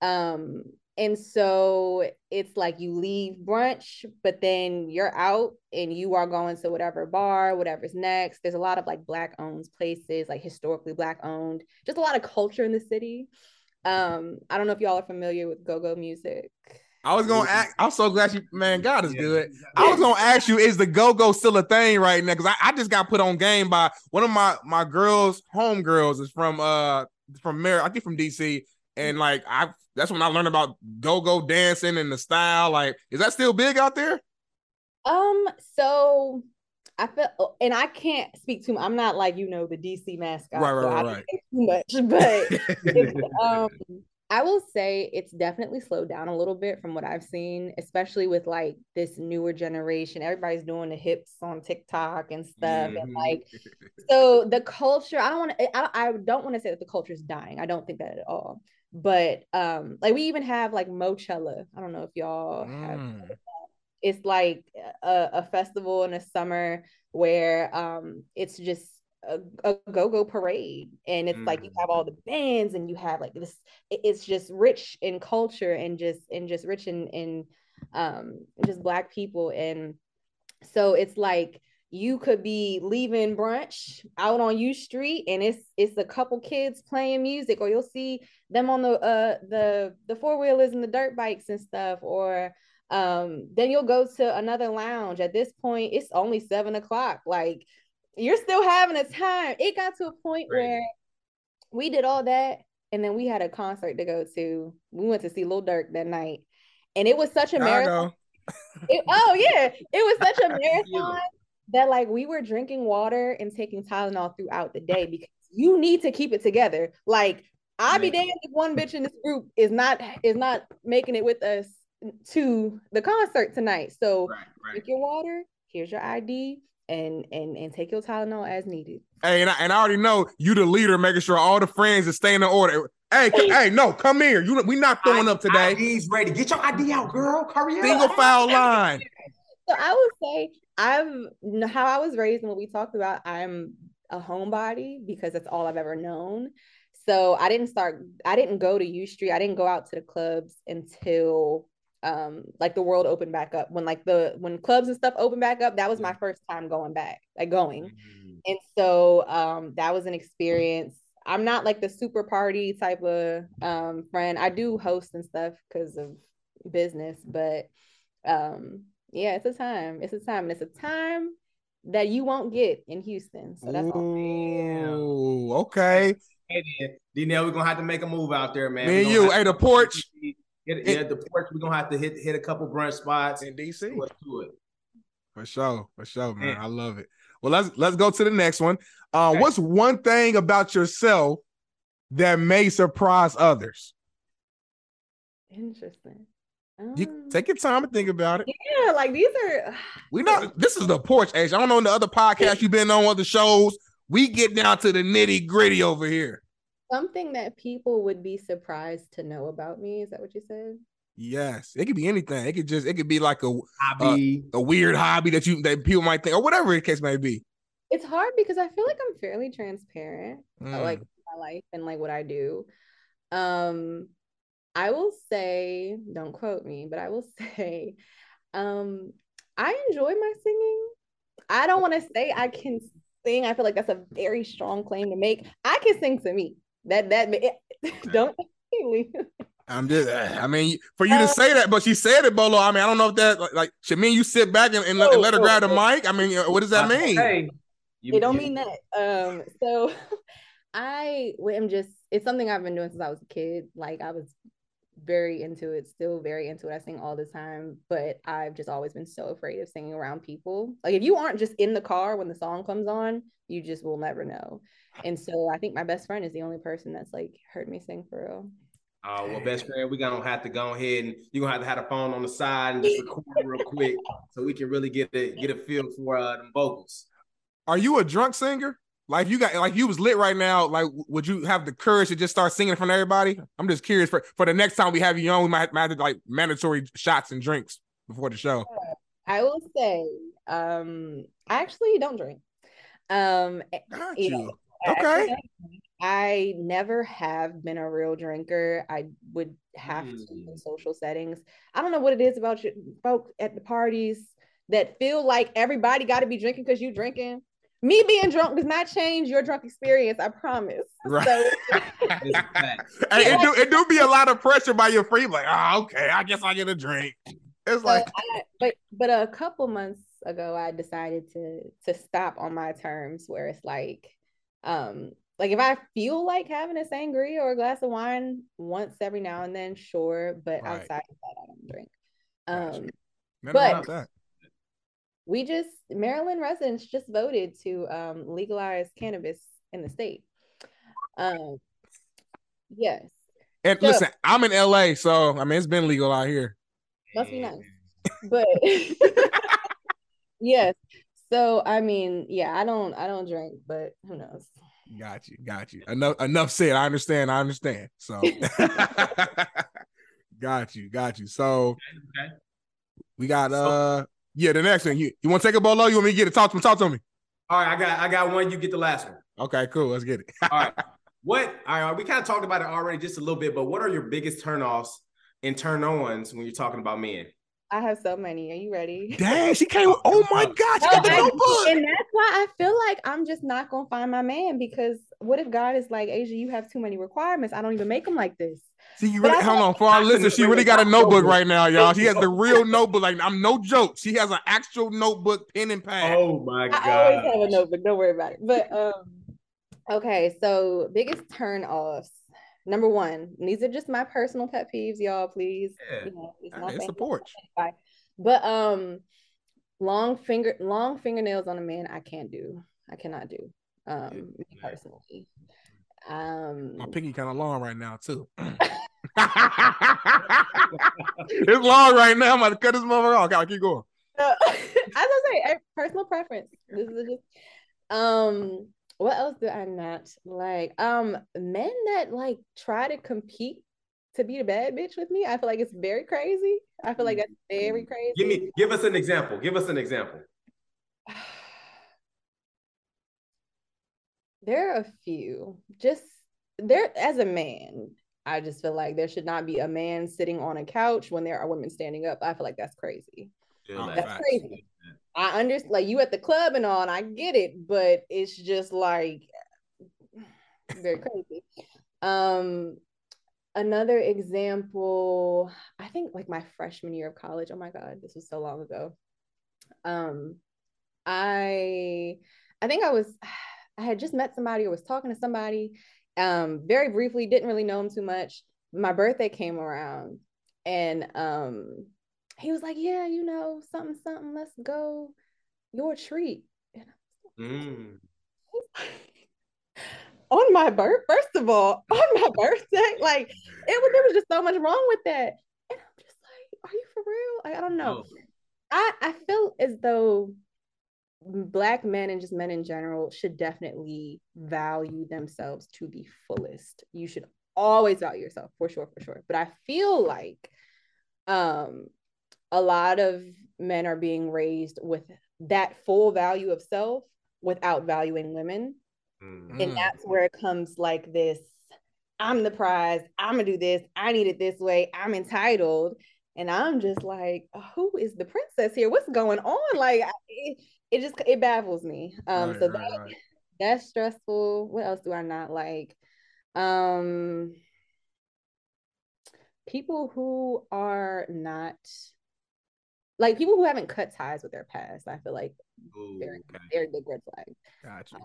Um, and so it's like you leave brunch, but then you're out and you are going to whatever bar, whatever's next. There's a lot of like black owned places, like historically black owned, just a lot of culture in the city. Um, I don't know if y'all are familiar with go-go music. I was gonna ask. I'm so glad you, man. God is Yeah. good. I was gonna ask you, is the go go still a thing right now? Because I, I just got put on game by one of my my girls, home girls, is from uh from Mary, I think from DC, and like I that's when I learned about go go dancing and the style. Like, is that still big out there? Um, so I feel, and I can't speak too. I'm not like you know the DC mascot, Right, right, so right, I right. too much. But (laughs) um, I will say it's definitely slowed down a little bit from what I've seen, especially with like this newer generation. Everybody's doing the hips on TikTok and stuff, and Mhm. like (laughs) so the culture. I don't want to. I, I don't want to say that the culture is dying. I don't think that at all. But um, like we even have like Moechella. I don't know if y'all have Mm. it's like a, a festival in the summer where um it's just a, a go-go parade and it's like you have all the bands and you have like this it's just rich in culture and just and just rich in in um just black people and so it's like you could be leaving brunch out on U Street and it's it's a couple kids playing music or you'll see them on the uh the the four wheelers and the dirt bikes and stuff or um then you'll go to another lounge. At this point it's only seven o'clock. Like you're still having a time. It got to a point Crazy. where we did all that and then we had a concert to go to. We went to see Lil Durk that night and it was such a marathon. it- oh yeah, it was such a (laughs) marathon that like we were drinking water and taking Tylenol throughout the day because you need to keep it together. Like I be Yeah. damned if one bitch in this group is not is not making it with us to the concert tonight. So Right, right. drink your water. Here's your ID and and and take your Tylenol as needed. Hey, and I, and I already know you the leader, making sure all the friends are staying in order. Hey, c- hey, no, come here. You we not throwing up today. ID's ready. Get your ID out, girl. Hurry up. Single file (laughs) line. So I would say I've how I was raised and what we talked about. I'm a homebody because that's all I've ever known. So I didn't start. I didn't go to U Street. I didn't go out to the clubs until um like the world opened back up. When like the when clubs and stuff opened back up, that was my first time going back, like going. Mm. And so um that was an experience. I'm not like the super party type of um friend. I do host and stuff because of business, but um yeah, it's a time. It's a time, and it's a time that you won't get in Houston. So that's all. Okay. Hey, then, D-Nail, we're gonna have to make a move out there, man. Me and you, have hey, the porch Hit, yeah, the porch. We're gonna have to hit hit a couple brunch spots. in DC. Let's do it. For sure, for sure, man. Man. I love it. Well, let's let's go to the next one. Uh, Okay. What's one thing about yourself that may surprise others? Interesting. You Um, take your time and think about it. yeah, like these are We not. This is the porch, age. I don't know in the other podcasts you've been on, other shows. We get down to the nitty gritty over here. something that people would be surprised to know about me. Is that what you said? Yes, it could be anything. It could just it could be like a Hobby. a weird hobby that you that people might think or whatever the case may be. It's hard because I feel like I'm fairly transparent, Mm. like my life and like what I do. Um, I will say, don't quote me, but I will (laughs) say, um, I enjoy my singing. I don't want to say I can sing. I feel like that's a very strong claim to make. I can sing to me. That that (laughs) don't (laughs) I'm just, I mean, for you to uh, say that, but she said it, Bolo. I mean, I don't know if that like, like should mean you sit back and, and, let, and let, her grab the mic. I mean, what does that mean? Hey, you, it don't mean that. Um, so I am just it's something I've been doing since I was a kid. Like I was very into it, still very into it. I sing all the time, but I've just always been so afraid of singing around people. Like if you aren't just in the car when the song comes on, you just will never know. And so I think my best friend is the only person that's like heard me sing for real. Oh well, best friend, we're gonna have to go ahead and you're gonna have to have a phone on the side and just record real quick so we can really get a get a feel for uh them vocals. Are you a drunk singer? Like you got like you was lit right now. Like, would you have the courage to just start singing in front of everybody? I'm just curious for for the next time we have you on, we might, might have to, like mandatory shots and drinks before the show. I will say, um, I actually don't drink. Um, got you. know, okay. I never have been a real drinker. I would have mm. to in social settings. I don't know what it is about you folk at the parties that feel like everybody got to be drinking because you drinking. Me being drunk does not change your drunk experience. I promise. (laughs) Right. So, (laughs) it do it do be a lot of pressure by your free. Like, oh, okay, I guess I get a drink. It's like, I, but but a couple months ago, I decided to to stop on my terms, where it's like, um, like if I feel like having a sangria or a glass of wine once every now and then, sure. But right. outside of that, I don't drink. Um, but we just Maryland residents just voted to um, legalize cannabis in the state. Um, yes. And so, listen, I'm in LA, so I mean it's been legal out here. Must be nice. But (laughs) (laughs) yes. So I mean, yeah, I don't I don't drink, but who knows? Got you, got you. Enough enough said. I understand, I understand. So (laughs) got you, got you. So okay. we got uh yeah, the next one. You you want to take a bolo? You want me to get it? Talk to me. Talk to me. All right, I got I got one. You get the last one. Okay, cool. Let's get it. (laughs) all right. What? All right. We kind of talked about it already, just a little bit. But what are your biggest turnoffs and turn-ons when you're talking about men? I have so many. Are you ready? Dang, she came. Oh my oh, God, she oh, got the notebook. And that's why I feel like I'm just not gonna find my man because what if God is like, Aisha, you have too many requirements. I don't even make them like this. See, you really, hold on for our listeners. She really got a notebook right now, y'all. She has the (laughs) real notebook. Like I'm no joke. She has an actual notebook, pen and pad. Oh my god! I always have a notebook. Don't worry about it. But um, okay. So biggest turn offs. Number one, these are just my personal pet peeves, y'all. Please, yeah. you know, it's not it's support. But um, long finger, long fingernails on a man, I can't do. I cannot do. Um, yeah. personally. Um, my pinky kind of long right now too. (laughs) it's long right now. I'm about to cut this mother off. Gotta keep going. Uh, as (laughs) I say, personal preference. This is just um. What else do I not like? Um, men that like try to compete to be the bad bitch with me. I feel like it's very crazy. I feel like that's very crazy. Give me, give us an example. Give us an example. (sighs) there are a few. Just there as a man, I just feel like there should not be a man sitting on a couch when there are women standing up. I feel like that's crazy. Yeah, that's facts. crazy. I understand, like you at the club and all, and I get it, but it's just like very crazy. Um, another example, I think like my freshman year of college. Oh my god, this was so long ago. Um, I, I think I was, (sighs) I had just met somebody or was talking to somebody, um, very briefly, didn't really know him too much. My birthday came around and um he was like, Yeah, you know, something, something, let's go. Your treat. Mm. (laughs) on my birth, first of all, (laughs) on my birthday, like it was there was just so much wrong with that. And I'm just like, are you for real? Like, I don't know. Oh. I, I feel as though black men and just men in general should definitely value themselves to the fullest. You should always value yourself for sure, for sure. But I feel like um a lot of men are being raised with that full value of self without valuing women. Mm-hmm. And that's where it comes like this I'm the prize, I'm gonna do this, I need it this way, I'm entitled. And I'm just like, who is the princess here? What's going on? Like, it, it just it baffles me. Um, Right, so right, that right. that's stressful. What else do I not like? Um, people who are not like people who haven't cut ties with their past. I feel like Ooh, very okay. very big red flag. Gotcha. Um,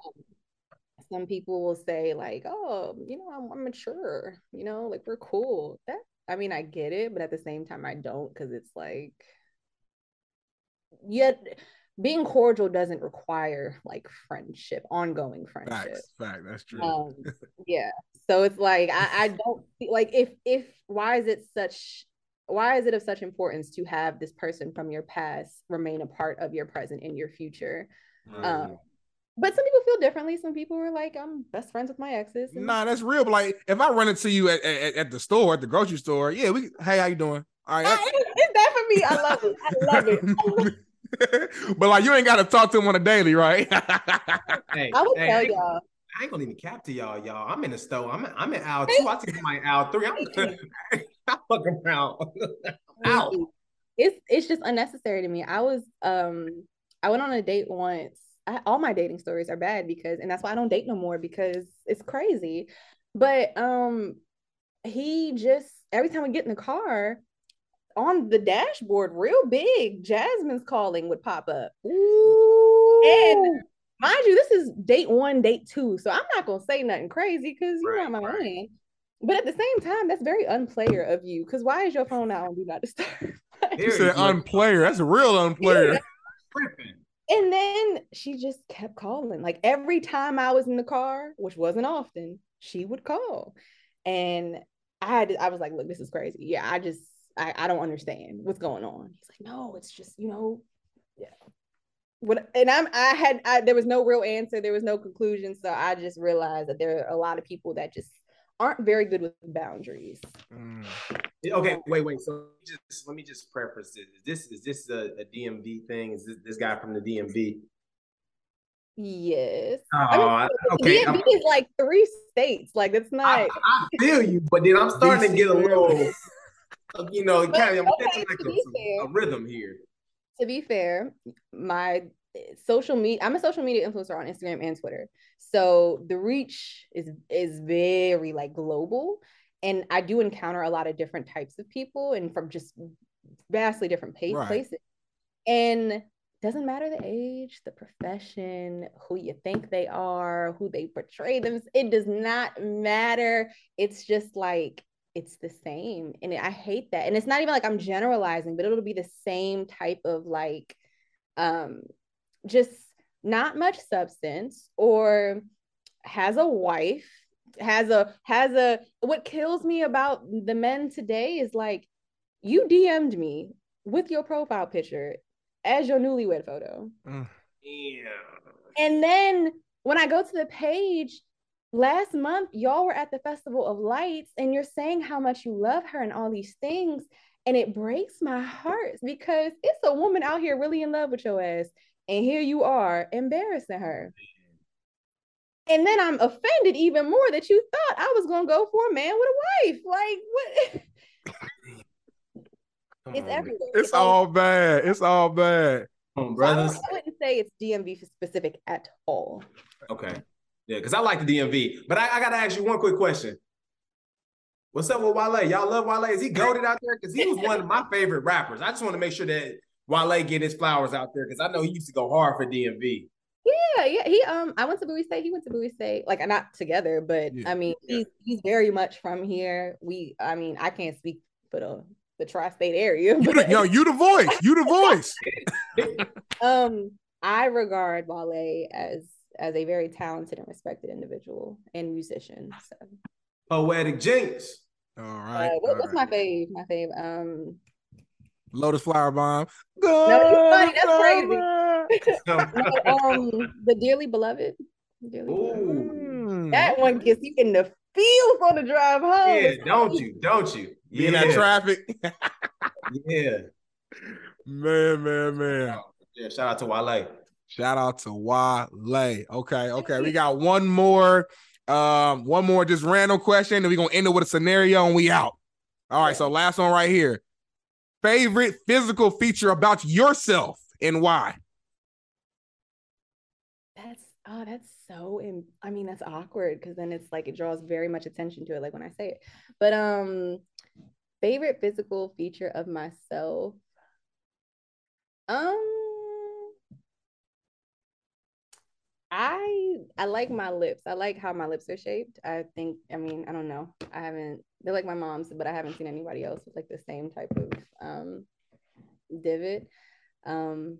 some people will say like, "Oh, you know, I'm, I'm mature. You know, like we're cool." That I mean, I get it, but at the same time, I don't because it's like, yet being cordial doesn't require like friendship, ongoing friendship. Facts. Fact. That's true. Um, (laughs) yeah. So it's like I, I don't like if if why is it such why is it of such importance to have this person from your past remain a part of your present and your future? Mm. Um, but some people feel differently. Some people are like, I'm best friends with my exes. and- Nah, that's real. But like, if I run into you at, at, at the store, at the grocery store, yeah, we. Hey, how you doing? All right. It's, it's that for me. I love it. I love it. (laughs) I love it. but like, you ain't got to talk to him on a daily, right? (laughs) Hey, I will hey, tell I ain't- y'all. I ain't gonna even cap to y'all, y'all. I'm in the store. I'm I'm in aisle two. I take my aisle three. I'm I'm (laughs) fucking around. (laughs) Out. It's it's just unnecessary to me. I was um I went on a date once. I, all my dating stories are bad because and that's why I don't date no more because it's crazy. But um he just every time we get in the car on the dashboard real big Jasmine's calling would pop up. Ooh. And mind you, this is date one, date two. So I'm not gonna say nothing crazy because you're Right, not my right. man. But at the same time, that's very unplayer of you. Because why is your phone out on do not disturb? (laughs) you said unplayer. That's a real unplayer. Yeah. And then she just kept calling. Like every time I was in the car, which wasn't often, she would call. And I had to, I was like, look, this is crazy. Yeah, I just I, I don't understand what's going on. He's like, no, it's just, you know, yeah. What and I'm I had I, there was no real answer, there was no conclusion. So I just realized that there are a lot of people that just aren't very good with boundaries. Mm. Okay, wait, wait. So just let me just preface this. Is this is this a, a DMV thing? Is this this guy from the DMV? Yes. Oh, I mean, okay. DMV I'm- is like three states. Like it's not I, I feel you, but then I'm starting to get a little, (laughs) you know, But, kind of I'm okay, catching like a, fair- a rhythm here. to be fair, my social media I'm a social media influencer on Instagram and Twitter. So the reach is is very like global and I do encounter a lot of different types of people and from just vastly different pa- Right. places. And doesn't matter the age, the profession, who you think they are, who they portray them. It does not matter. It's just like it's the same. And I hate that. And it's not even like I'm generalizing, but it'll be the same type of like um just not much substance or has a wife, has a has a what kills me about the men today is like you DM'd me with your profile picture as your newlywed photo. Yeah. And then when I go to the page, last month, y'all were at the Festival of Lights and you're saying how much you love her and all these things. And it breaks my heart because it's a woman out here really in love with your ass. And here you are embarrassing her. And then I'm offended even more that you thought I was going to go for a man with a wife. Like, what? (laughs) It's on, everywhere. It's all bad. It's all bad. Come on, so I, brothers. I wouldn't say it's DMV specific at all. Okay. Yeah, because I like the DMV. But I, I gotta ask you one quick question. What's up with Wale? Y'all love Wale? Is he goaded out there? Because he was one of my favorite rappers. I just want to make sure that Wale get his flowers out there because I know he used to go hard for DMV. Yeah, yeah. He um I went to Bowie State. He went to Bowie State. Like not together, but Yeah. I mean Yeah. he's he's very much from here. We I mean, I can't speak for the the tri-state area, You the, yo, you the voice. You the (laughs) voice. um I regard Wale as as a very talented and respected individual and musician. So Poetic Jinx. All right. uh, what, all what's right. my fave? My fave. Um Lotus Flower Bomb. No, funny, that's crazy. crazy. (laughs) no, um the dearly beloved. Dearly beloved. Ooh. That one gets you in the feels on the drive home. Yeah, don't you? Don't you? Be in Yeah. that traffic. (laughs) (laughs) Yeah. man, man, man. Yeah. Shout out to Wale. Shout out to Wale. Okay, okay. We (laughs) got one more. Um, one more just random question, and we're gonna end it with a scenario and we out. All right, so last one right here. Favorite physical feature about yourself and why? That's oh, that's so. In, I mean, that's awkward because then it's like it draws very much attention to it, like when I say it. But um, favorite physical feature of myself. Um, I I like my lips. I like how my lips are shaped. I think. I mean, I don't know. I haven't. They're like my mom's, but I haven't seen anybody else with like the same type of um divot. Um,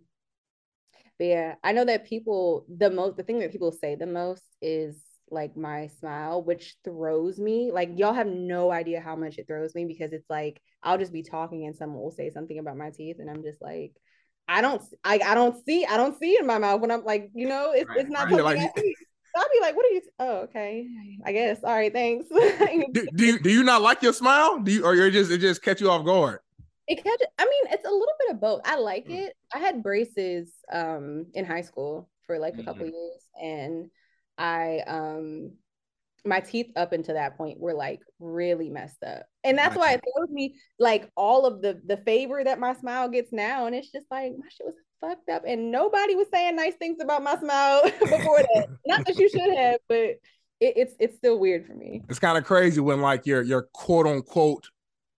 but yeah, I know that people the most the thing that people say the most is like my smile, which throws me. Like y'all have no idea how much it throws me because it's like I'll just be talking and someone will say something about my teeth, and I'm just like, I don't, I, I don't see, I don't see it in my mouth when I'm like, you know, it's, right. it's not right. like, (laughs) I'll be like, what are you? Oh, okay. I guess. All right. Thanks. do, do you do you not like your smile? Do you or you're just it just catch you off guard? It catch. I mean, it's a little bit of both. I like mm. it. I had braces um in high school for like a couple mm. years, and I um my teeth up until that point were like really messed up. And that's why it throws me like all of the the favor that my smile gets now. And it's just like my shit was fucked up. And nobody was saying nice things about my smile (laughs) before that. Not that you should have, but it, it's it's still weird for me. It's kind of crazy when like your your quote unquote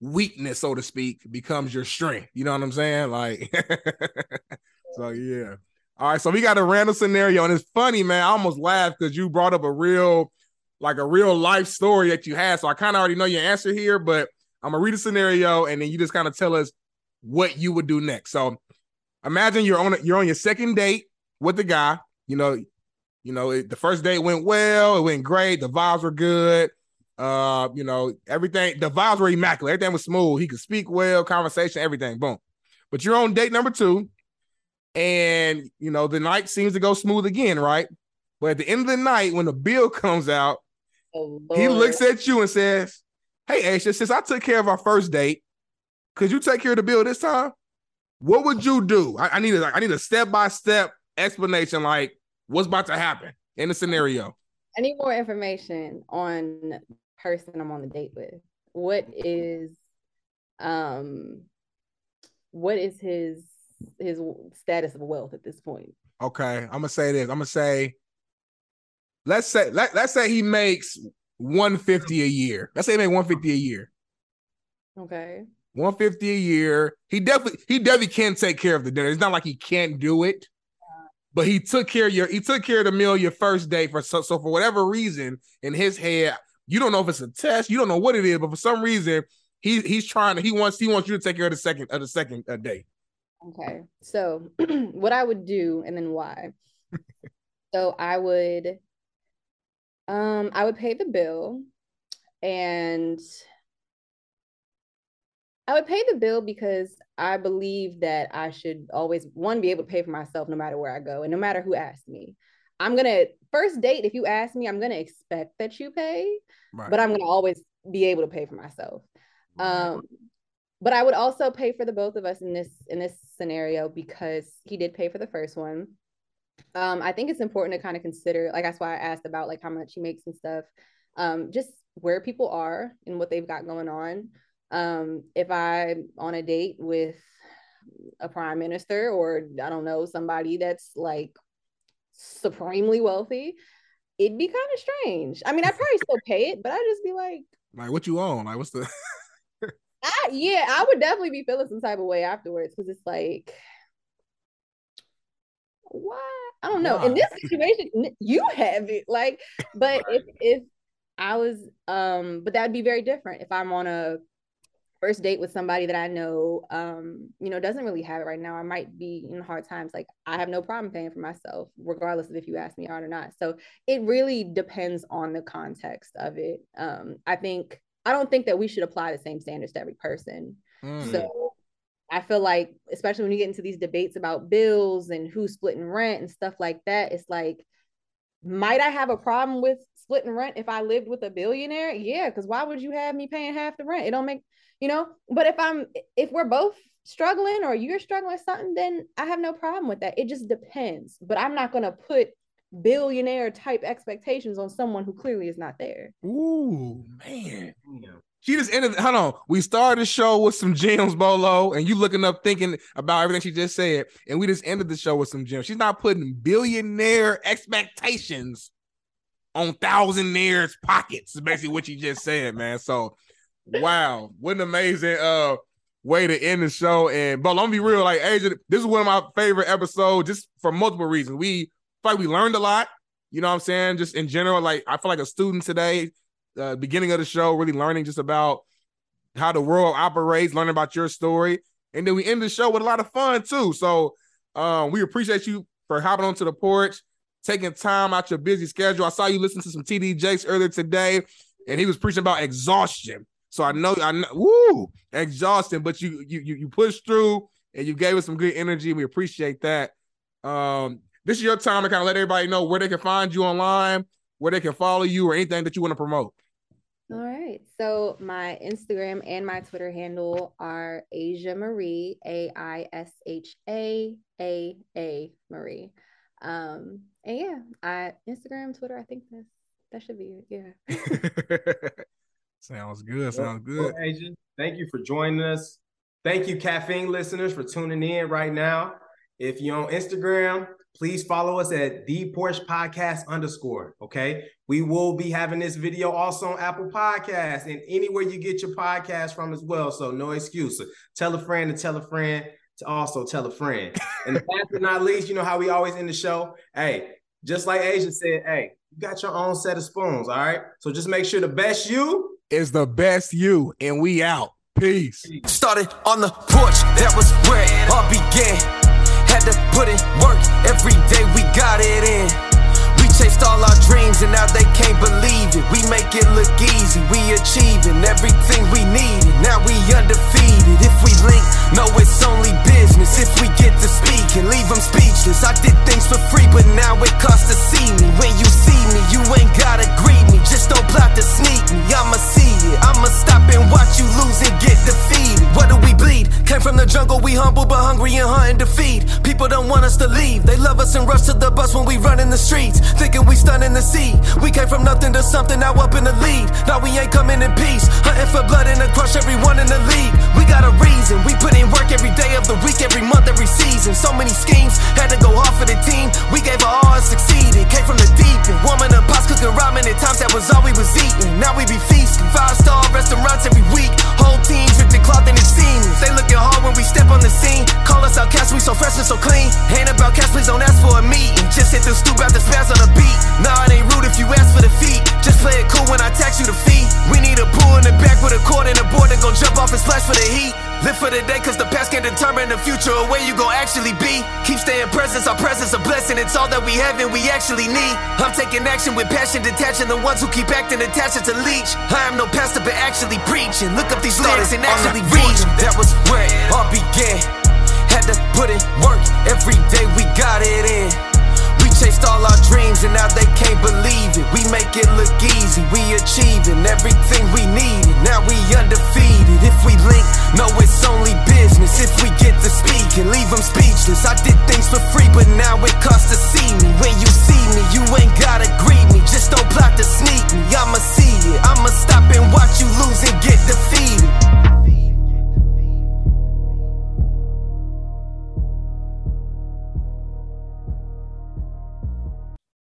weakness, so to speak, becomes your strength. You know what I'm saying? Like (laughs) so yeah. All right, so we got a random scenario, and it's funny, man. I almost laughed because you brought up a real like a real life story that you had. So I kind of already know your answer here, but I'm gonna read a scenario and then you just kind of tell us what you would do next. So imagine you're on a, you're on your second date with the guy. You know, you know it, the first date went well. It went great. The vibes were good. Uh, you know everything. The vibes were immaculate. Everything was smooth. He could speak well, conversation, everything. Boom. But you're on date number two, and you know the night seems to go smooth again, right? But at the end of the night, when the bill (laughs) comes out, Oh, he looks at you and says, Hey, Aisha, since I took care of our first date, could you take care of the bill this time? What would you do? I, I need a I need a step-by-step explanation, like what's about to happen in the scenario. I need more information on the person I'm on the date with. What is um what is his his status of wealth at this point? Okay, I'm gonna say this. I'm gonna say let's say let, let's say he makes 150 a year. Let's say he make 150 a year. Okay. 150 a year. He definitely he definitely can take care of the dinner. It's not like he can't do it. But he took care of your he took care of the meal your first day for so, so for whatever reason in his head, you don't know if it's a test, you don't know what it is, but for some reason he he's trying to he wants he wants you to take care of the second of the second uh, day. Okay. So (clears throat) what I would do and then why. (laughs) so I would um, I would pay the bill and I would pay the bill because I believe that I should always one be able to pay for myself no matter where I go and no matter who asks me. I'm gonna first date, if you ask me, I'm gonna expect that you pay, right. but I'm gonna always be able to pay for myself. Um, but I would also pay for the both of us in this in this scenario because he did pay for the first one um, I think it's important to kind of consider, like that's why I asked about like how much he makes and stuff. Um, just where people are and what they've got going on. Um, if I'm on a date with a prime minister or I don't know, somebody that's like supremely wealthy, it'd be kind of strange. I mean, I'd probably still pay it, but I'd just be like, like what you own? Like what's the (laughs) I, yeah, I would definitely be feeling some type of way afterwards because it's like, what? I don't know. In this situation, you have it. Like, but if (laughs) if I was um, but that would be very different if I'm on a first date with somebody that I know um, you know, doesn't really have it right now. I might be in hard times. Like I have no problem paying for myself, regardless of if you ask me out or not. So it really depends on the context of it. Um, I think I don't think that we should apply the same standards to every person. Mm. So I feel like, especially when you get into these debates about bills and who's splitting rent and stuff like that, it's like, might I have a problem with splitting rent if I lived with a billionaire? Yeah, because why would you have me paying half the rent? It don't make, you know. But if I'm, if we're both struggling or you're struggling with something, then I have no problem with that. It just depends. But I'm not gonna put billionaire type expectations on someone who clearly is not there. Ooh, man. She just ended. Hold on. We started the show with some gems, Bolo, and you looking up thinking about everything she just said, and we just ended the show with some gems. She's not putting billionaire expectations on thousandaires' pockets. Basically what you just said, man. So, wow, what an amazing uh way to end the show. And but let me be real, like Aisha, this is one of my favorite episodes, just for multiple reasons. We like we learned a lot. You know what I'm saying? Just in general, like I feel like a student today uh, beginning of the show, really learning just about how the world operates, learning about your story, and then we end the show with a lot of fun too. So um, we appreciate you for hopping onto the porch, taking time out your busy schedule. I saw you listen to some TD Jakes earlier today, and he was preaching about exhaustion. So I know I know, woo, exhausting, but you you you you pushed through and you gave us some good energy. We appreciate that. Um, this is your time to kind of let everybody know where they can find you online, where they can follow you, or anything that you want to promote. All right. So my Instagram and my Twitter handle are Aisha Marie, A I S H A A A Marie. Um, and yeah, I Instagram, Twitter, I think that's that should be it. Yeah. sounds (laughs) good. Sounds good. Well, Aisha, thank you for joining us. Thank you, caffeine listeners, for tuning in right now. If you're on Instagram, please follow us at the Porch Podcast underscore. Okay. We will be having this video also on Apple Podcasts and anywhere you get your podcast from as well. So no excuse. Tell a friend to tell a friend to also tell a friend. and (laughs) last but not least, you know how we always end the show. Hey, just like Aisha said, hey, you got your own set of spoons. All right. So just make sure the best you is the best you, and we out. Peace. Started on the porch, that was where it all began. Had to put in work, every day we got it in. Chased all our dreams and now they can't believe it. We make it look easy, we achieving everything we needed. Now we undefeated. If we link, no, it's only business. If we get to speak and leave them speechless. I did things for free, but now it costs to see me. When you see me, you ain't gotta greet me. Just don't plot to sneak me. I'ma see it, I'ma stop and watch you lose and get defeated. What do we bleed? Came from the jungle, we humble but hungry and hunting to feed. People don't want us to leave. They love us and rush to the bus when we run in the streets, thinking we stunning the sea. We came from nothing to something, now up in the lead. Now we ain't coming in peace, hunting for blood and to crush everyone in the league. We got a reason, we put in work every day of the week, every month, every season. So many schemes, had to go hard for the team. We gave our all and succeeded. Came from the deep and warming up pots, cooking ramen at times that was all we was eating. Now we be feasting, five star restaurants every week. Whole team dripped in cloth and it's seamless. They looking hard when we step on the scene. Call us outcasts, we so fresh and so clean. Ain't about cash, please don't ask for a meeting. Just hit the stoop out the spaz on the beat. Nah, it ain't rude if you ask for the feet. Just play it cool when I tax you the fee. We need a pool in the back with a cord and a board to go jump off and splash for the heat. Live for the day, cause the past can determine the future or where you gon' actually be. Keep staying present, our presence a blessing. It's all that we have and we actually need. I'm taking action with passion, detaching the ones who keep acting attached to leech. I am no pastor, but actually preaching. Look up these lyrics and actually read them. That was where it all began. Had to put in work, every day we got it in. Chased all our dreams and now they can't believe it. We make it look easy, we achieving everything we needed. Now we undefeated. If we link, no, it's only business. If we get to speak and leave them speechless. I did things for free, but now it costs to see me. When you see me, you ain't gotta greet me. Just don't plot to sneak me. I'ma see it, I'ma stop and watch you lose and get defeated.